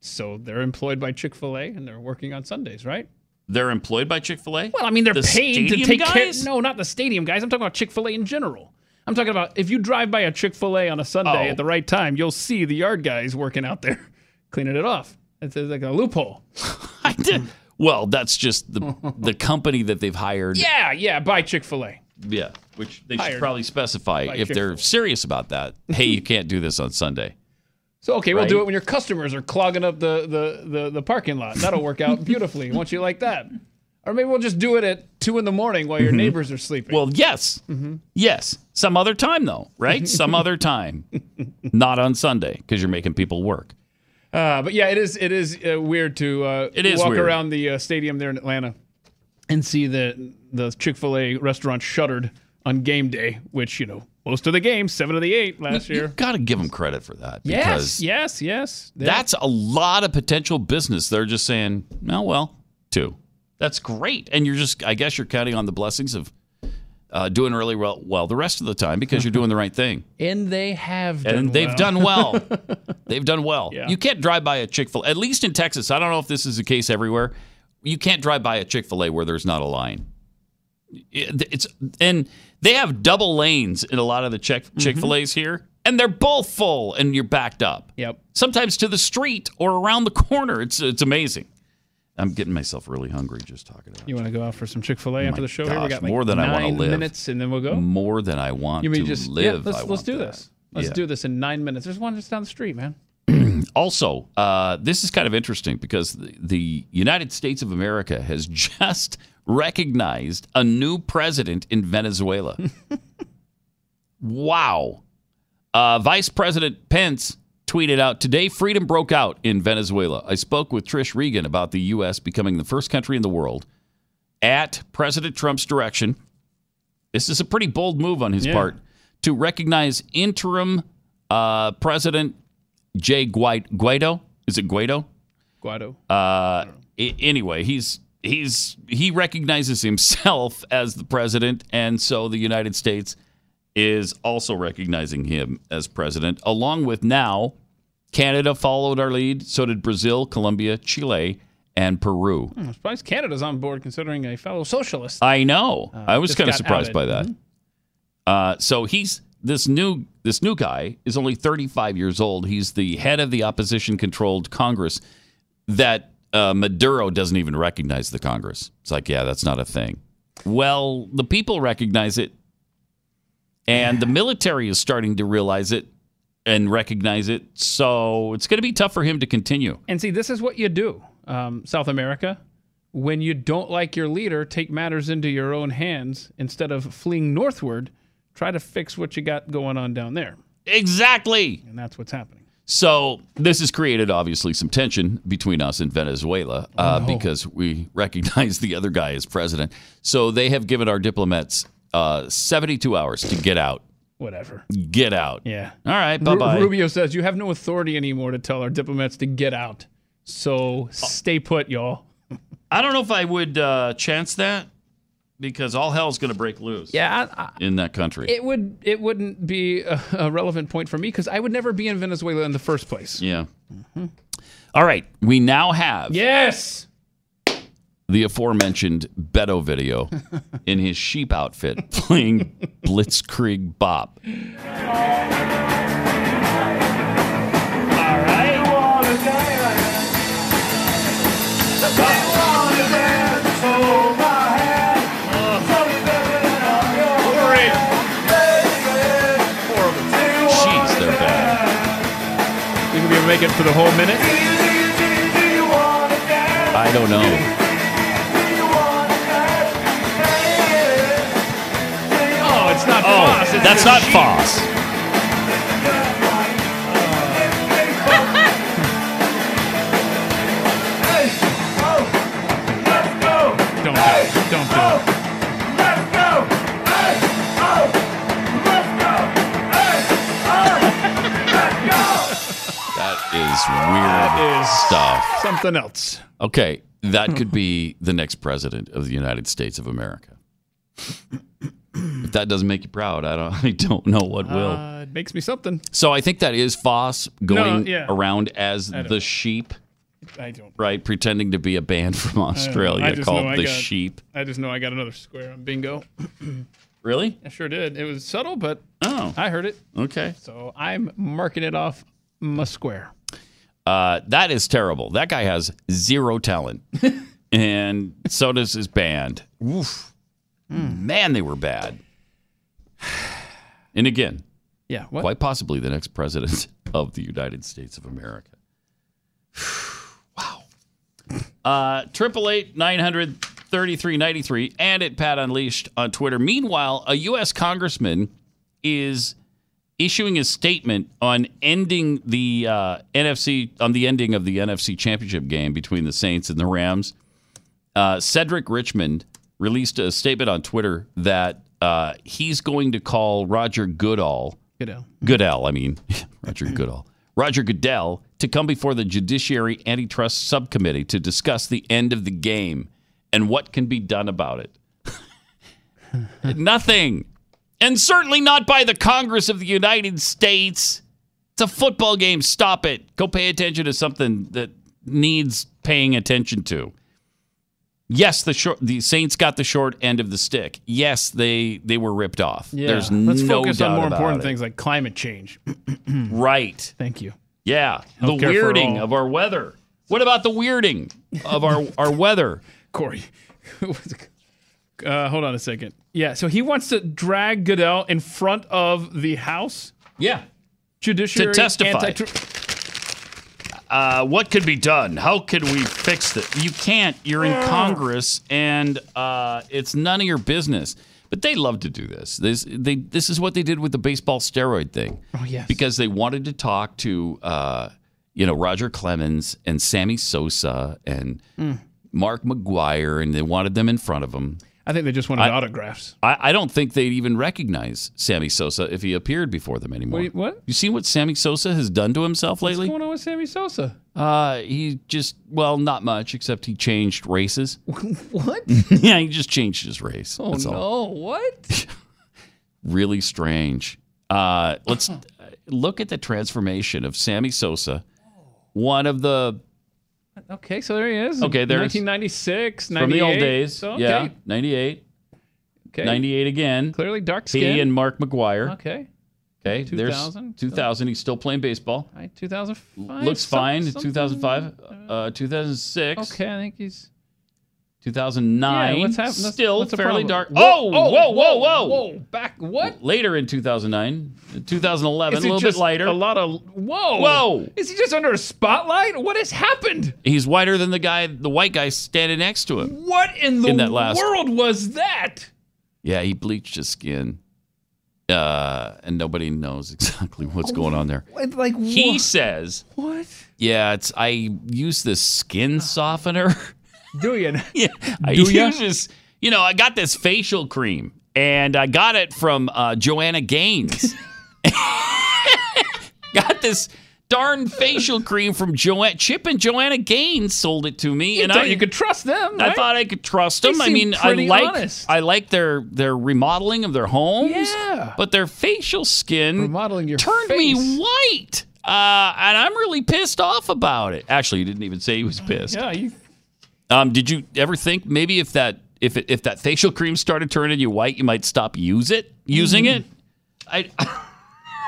So they're employed by Chick fil A and they're working on Sundays, right? They're employed by Chick Fil A. Well, I mean, they're The paid to take guys? care. No, not the stadium guys. I'm talking about Chick fil A in general. I'm talking about if you drive by a Chick fil A on a Sunday Oh. at the right time, you'll see the yard guys working out there cleaning it off. It's like a loophole. I did. Well, that's just the the company that they've hired. Yeah, yeah, by Chick fil A. Yeah, which they should probably specify by if they're Chick-fil-A. serious about that. Hey, you can't do this on Sunday. So okay, we'll do Right. it when your customers are clogging up the, the, the, the parking lot. That'll work out beautifully. Won't you like that? Or maybe we'll just do it at two in the morning while your Mhm. neighbors are sleeping. Well, yes. Yes. Some other time, though, right? Some other time. Not on Sunday because you're making people work. Uh, but yeah, it is it is uh, weird to uh, It is walk weird. around the uh, stadium there in Atlanta and see the the Chick Fil A restaurant shuttered on game day, which you know most of the games, seven of the eight last You year. got to give them credit for that. Yes, Because yes, yes. That's a lot of potential business. They're just saying, oh, well, two. That's great. And you're just, I guess you're counting on the blessings of uh, doing really well, well the rest of the time because you're doing the right thing. and they have done and they've well. done well. they've done well. Yeah. You can't drive by a Chick fil A, at least in Texas. I don't know if this is the case everywhere. You can't drive by a Chick fil A where there's not a line. It's and they have double lanes in a lot of the Chick Chick fil A's here, and they're both full, and you're backed up. Yep. Sometimes to the street or around the corner. It's it's amazing. I'm getting myself really hungry just talking about. You want to go out for some Chick Fil A after the show? Here we gosh, got like more than I wanna live. minutes, and then we'll go. More than I want You mean to just live. Yeah, let's let's want do that. this. Let's Yeah. do this in nine minutes. There's one just down the street, man. Also, uh, this is kind of interesting because the, the United States of America has just recognized a new president in Venezuela. wow. Uh, Vice President Pence tweeted out Today, freedom broke out in Venezuela. I spoke with Trish Regan about the U.S. becoming the first country in the world at President Trump's direction. This is a pretty bold move on his Yeah. part to recognize interim uh, President Jay Guaido. Is it Guaido? Guado. Uh, i- anyway, he's he's he recognizes himself as the president, and so the United States is also recognizing him as president, along with now Canada followed our lead. So did Brazil, Colombia, Chile, and Peru. Hmm, I'm surprised Canada's on board, considering a fellow socialist. I know. Uh, I was kind of surprised outed. by that. Mhm. Uh, so he's this new this new guy is only 35 years old. He's the head of the opposition controlled Congress that uh, Maduro doesn't even recognize the Congress. It's like, yeah, that's not a thing. Well, the people recognize it, and the military is starting to realize it and recognize it. So it's going to be tough for him to continue. And see, this is what you do, um, South America. When you don't like your leader, take matters into your own hands instead of fleeing northward. Try to fix what you got going on down there, Exactly. and that's what's happening. So this has created obviously some tension between us and Venezuela uh, no. because we recognize the other guy as president. So they have given our diplomats uh, 72 hours to get out. Whatever. Get out. Yeah. All right. Bye bye. Rubio says you have no authority anymore to tell our diplomats to get out. So stay put, y'all. I don't know if I would uh, chance that because all hell's going to break loose. Yeah, I, I, In that country. it would. It wouldn't be a, a relevant point for me because I would never be in Venezuela in the first place. yeah. All right. We now have Yes. The aforementioned Beto video in his sheep outfit playing Blitzkrieg Bop. Jeez, they're bad. You can make it for the whole minute. I don't know. That's not. Foss. Don't do it. Don't do it. That is weird is stuff. Something else. Okay, that could be the next president of the United States of America. If that doesn't make you proud, I don't. I don't know what will. Uh, it makes me something. so I think that is Foss going yeah. around as I don't- the sheep, I don't. right? Pretending to be a band from know. Australia I called the got- Sheep. I just know I got another square on bingo. Really? I sure did. It was subtle, but Oh, I heard it. okay. So I'm marking it off my square. Uh, that is terrible. That guy has zero talent, and so does his band. Oof. Man, they were bad. And again, Yeah. What? quite possibly the next president of the United States of America. wow. Uh, Triple eight nine hundred thirty three ninety three and at Pat Unleashed on Twitter. Meanwhile, a U.S. congressman is issuing a statement on ending the uh, NFC on the ending of the NFC Championship game between the Saints and the Rams. Uh, Cedric Richmond released a statement on Twitter that uh, he's going to call Roger Goodall. Goodell. Goodell, I mean, Roger Goodall. Roger Goodell to come before the Judiciary Antitrust Subcommittee to discuss the end of the game and what can be done about it. Nothing. And certainly not by the Congress of the United States. It's a football game. Stop it. Go pay attention to something that needs paying attention to. Yes, the short the Saints got the short end of the stick. Yes, they they were ripped off. Yeah. There's Let's no focus on more important it. things like climate change. Right. Thank you. Yeah. Healthcare the weirding of our weather. What about the weirding of our, our weather? Corey. uh, hold on a second. Yeah, so he wants to drag Goodell in front of the House. Yeah. Judiciary To testify. anti- Uh, what could be done? How could we fix this? You can't. You're in Congress, and uh, it's none of your business. But they love to do this. This they this is what they did with the baseball steroid thing. Oh, yes. Because they wanted to talk to uh, you know Roger Clemens and Sammy Sosa and Mm. Mark McGwire, and they wanted them in front of them. I think they just wanted I- autographs. I, I don't think they'd even recognize Sammy Sosa if he appeared before them anymore. Wait, what? You seen what Sammy Sosa has done to himself What's lately? going on with Sammy Sosa? Uh, he just well, not much except he changed races. What? yeah, he just changed his race. Oh no! all. What? Really strange. Uh, let's look at the transformation of Sammy Sosa, one of the Okay, so there he is. Okay, there's- 1996, from the old days. So, Yeah, 98. Okay. 98 again. Clearly dark skin. He and Mark McGwire. Okay. Okay, 2000, there's 2000. He's still playing baseball. All right, 2005. Looks fine. something- 2005, uh, 2006. Okay, I think he's 2009. Yeah, what's happening? That's- Still what's fairly dark. Whoa, oh, whoa, whoa, whoa, whoa! Back what? Later in 2009, 2011, Is a little bit lighter. A lot of whoa, Whoa. Is he just under a spotlight? What has happened? He's whiter than the guy, the white guy standing next to him. What in the In that last- world was that? Yeah, he bleached his skin. Uh, and nobody knows exactly what's going on there. Like He says, What? "Yeah, it's I use this skin softener. Do you? yeah, I Do use this. You know, I got this facial cream, and I got it from uh, Joanna Gaines. got this darn facial cream from Joanna Chip and Joanna Gaines sold it to me, You and thought I you could trust them. I thought I could trust them. I mean, I like honest. I like their their remodeling of their homes. Yeah. but their facial skin Remodeling your turned face. me white. Uh, and I'm really pissed off about it. Actually, he didn't even say he was pissed. Yeah, you Um, did you ever think maybe if that if it, if that facial cream started turning you white, you might stop use it using Mm. it? I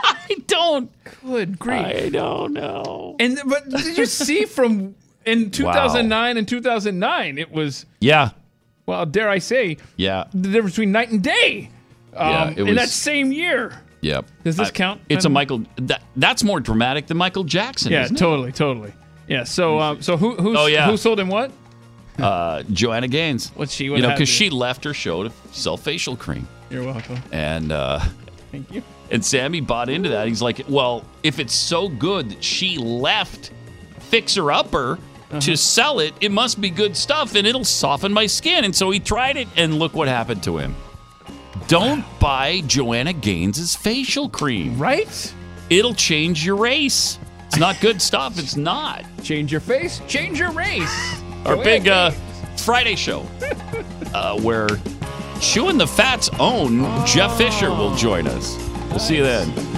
I don't. Good grief. I don't know. And but did you see from in 2009 and 2009 it was Yeah, well dare I say yeah, the difference between night and day. Um, Yeah, it in that same year. yeah. Does this I- count? It's a Michael. That, that's more dramatic than Michael Jackson. Yeah, isn't it? totally, totally. Yeah. So um, so who who Oh, yeah. who sold him what? Uh, Joanna Gaines. What's she? You know, because she left her show to sell facial cream, You're welcome. and uh, Thank you. and Sammy bought into that. He's like, well, if it's so good that she left Fixer Upper Uh-huh. to sell it, it must be good stuff, and it'll soften my skin. And so he tried it, and look what happened to him. Don't buy Joanna Gaines's facial cream. Right? It'll change your race. It's not good stuff. It's not. Change your face, change your race. Our big uh, Friday show, uh, where Chewing the Fat's own Jeff Fisher will join us. We'll see you then.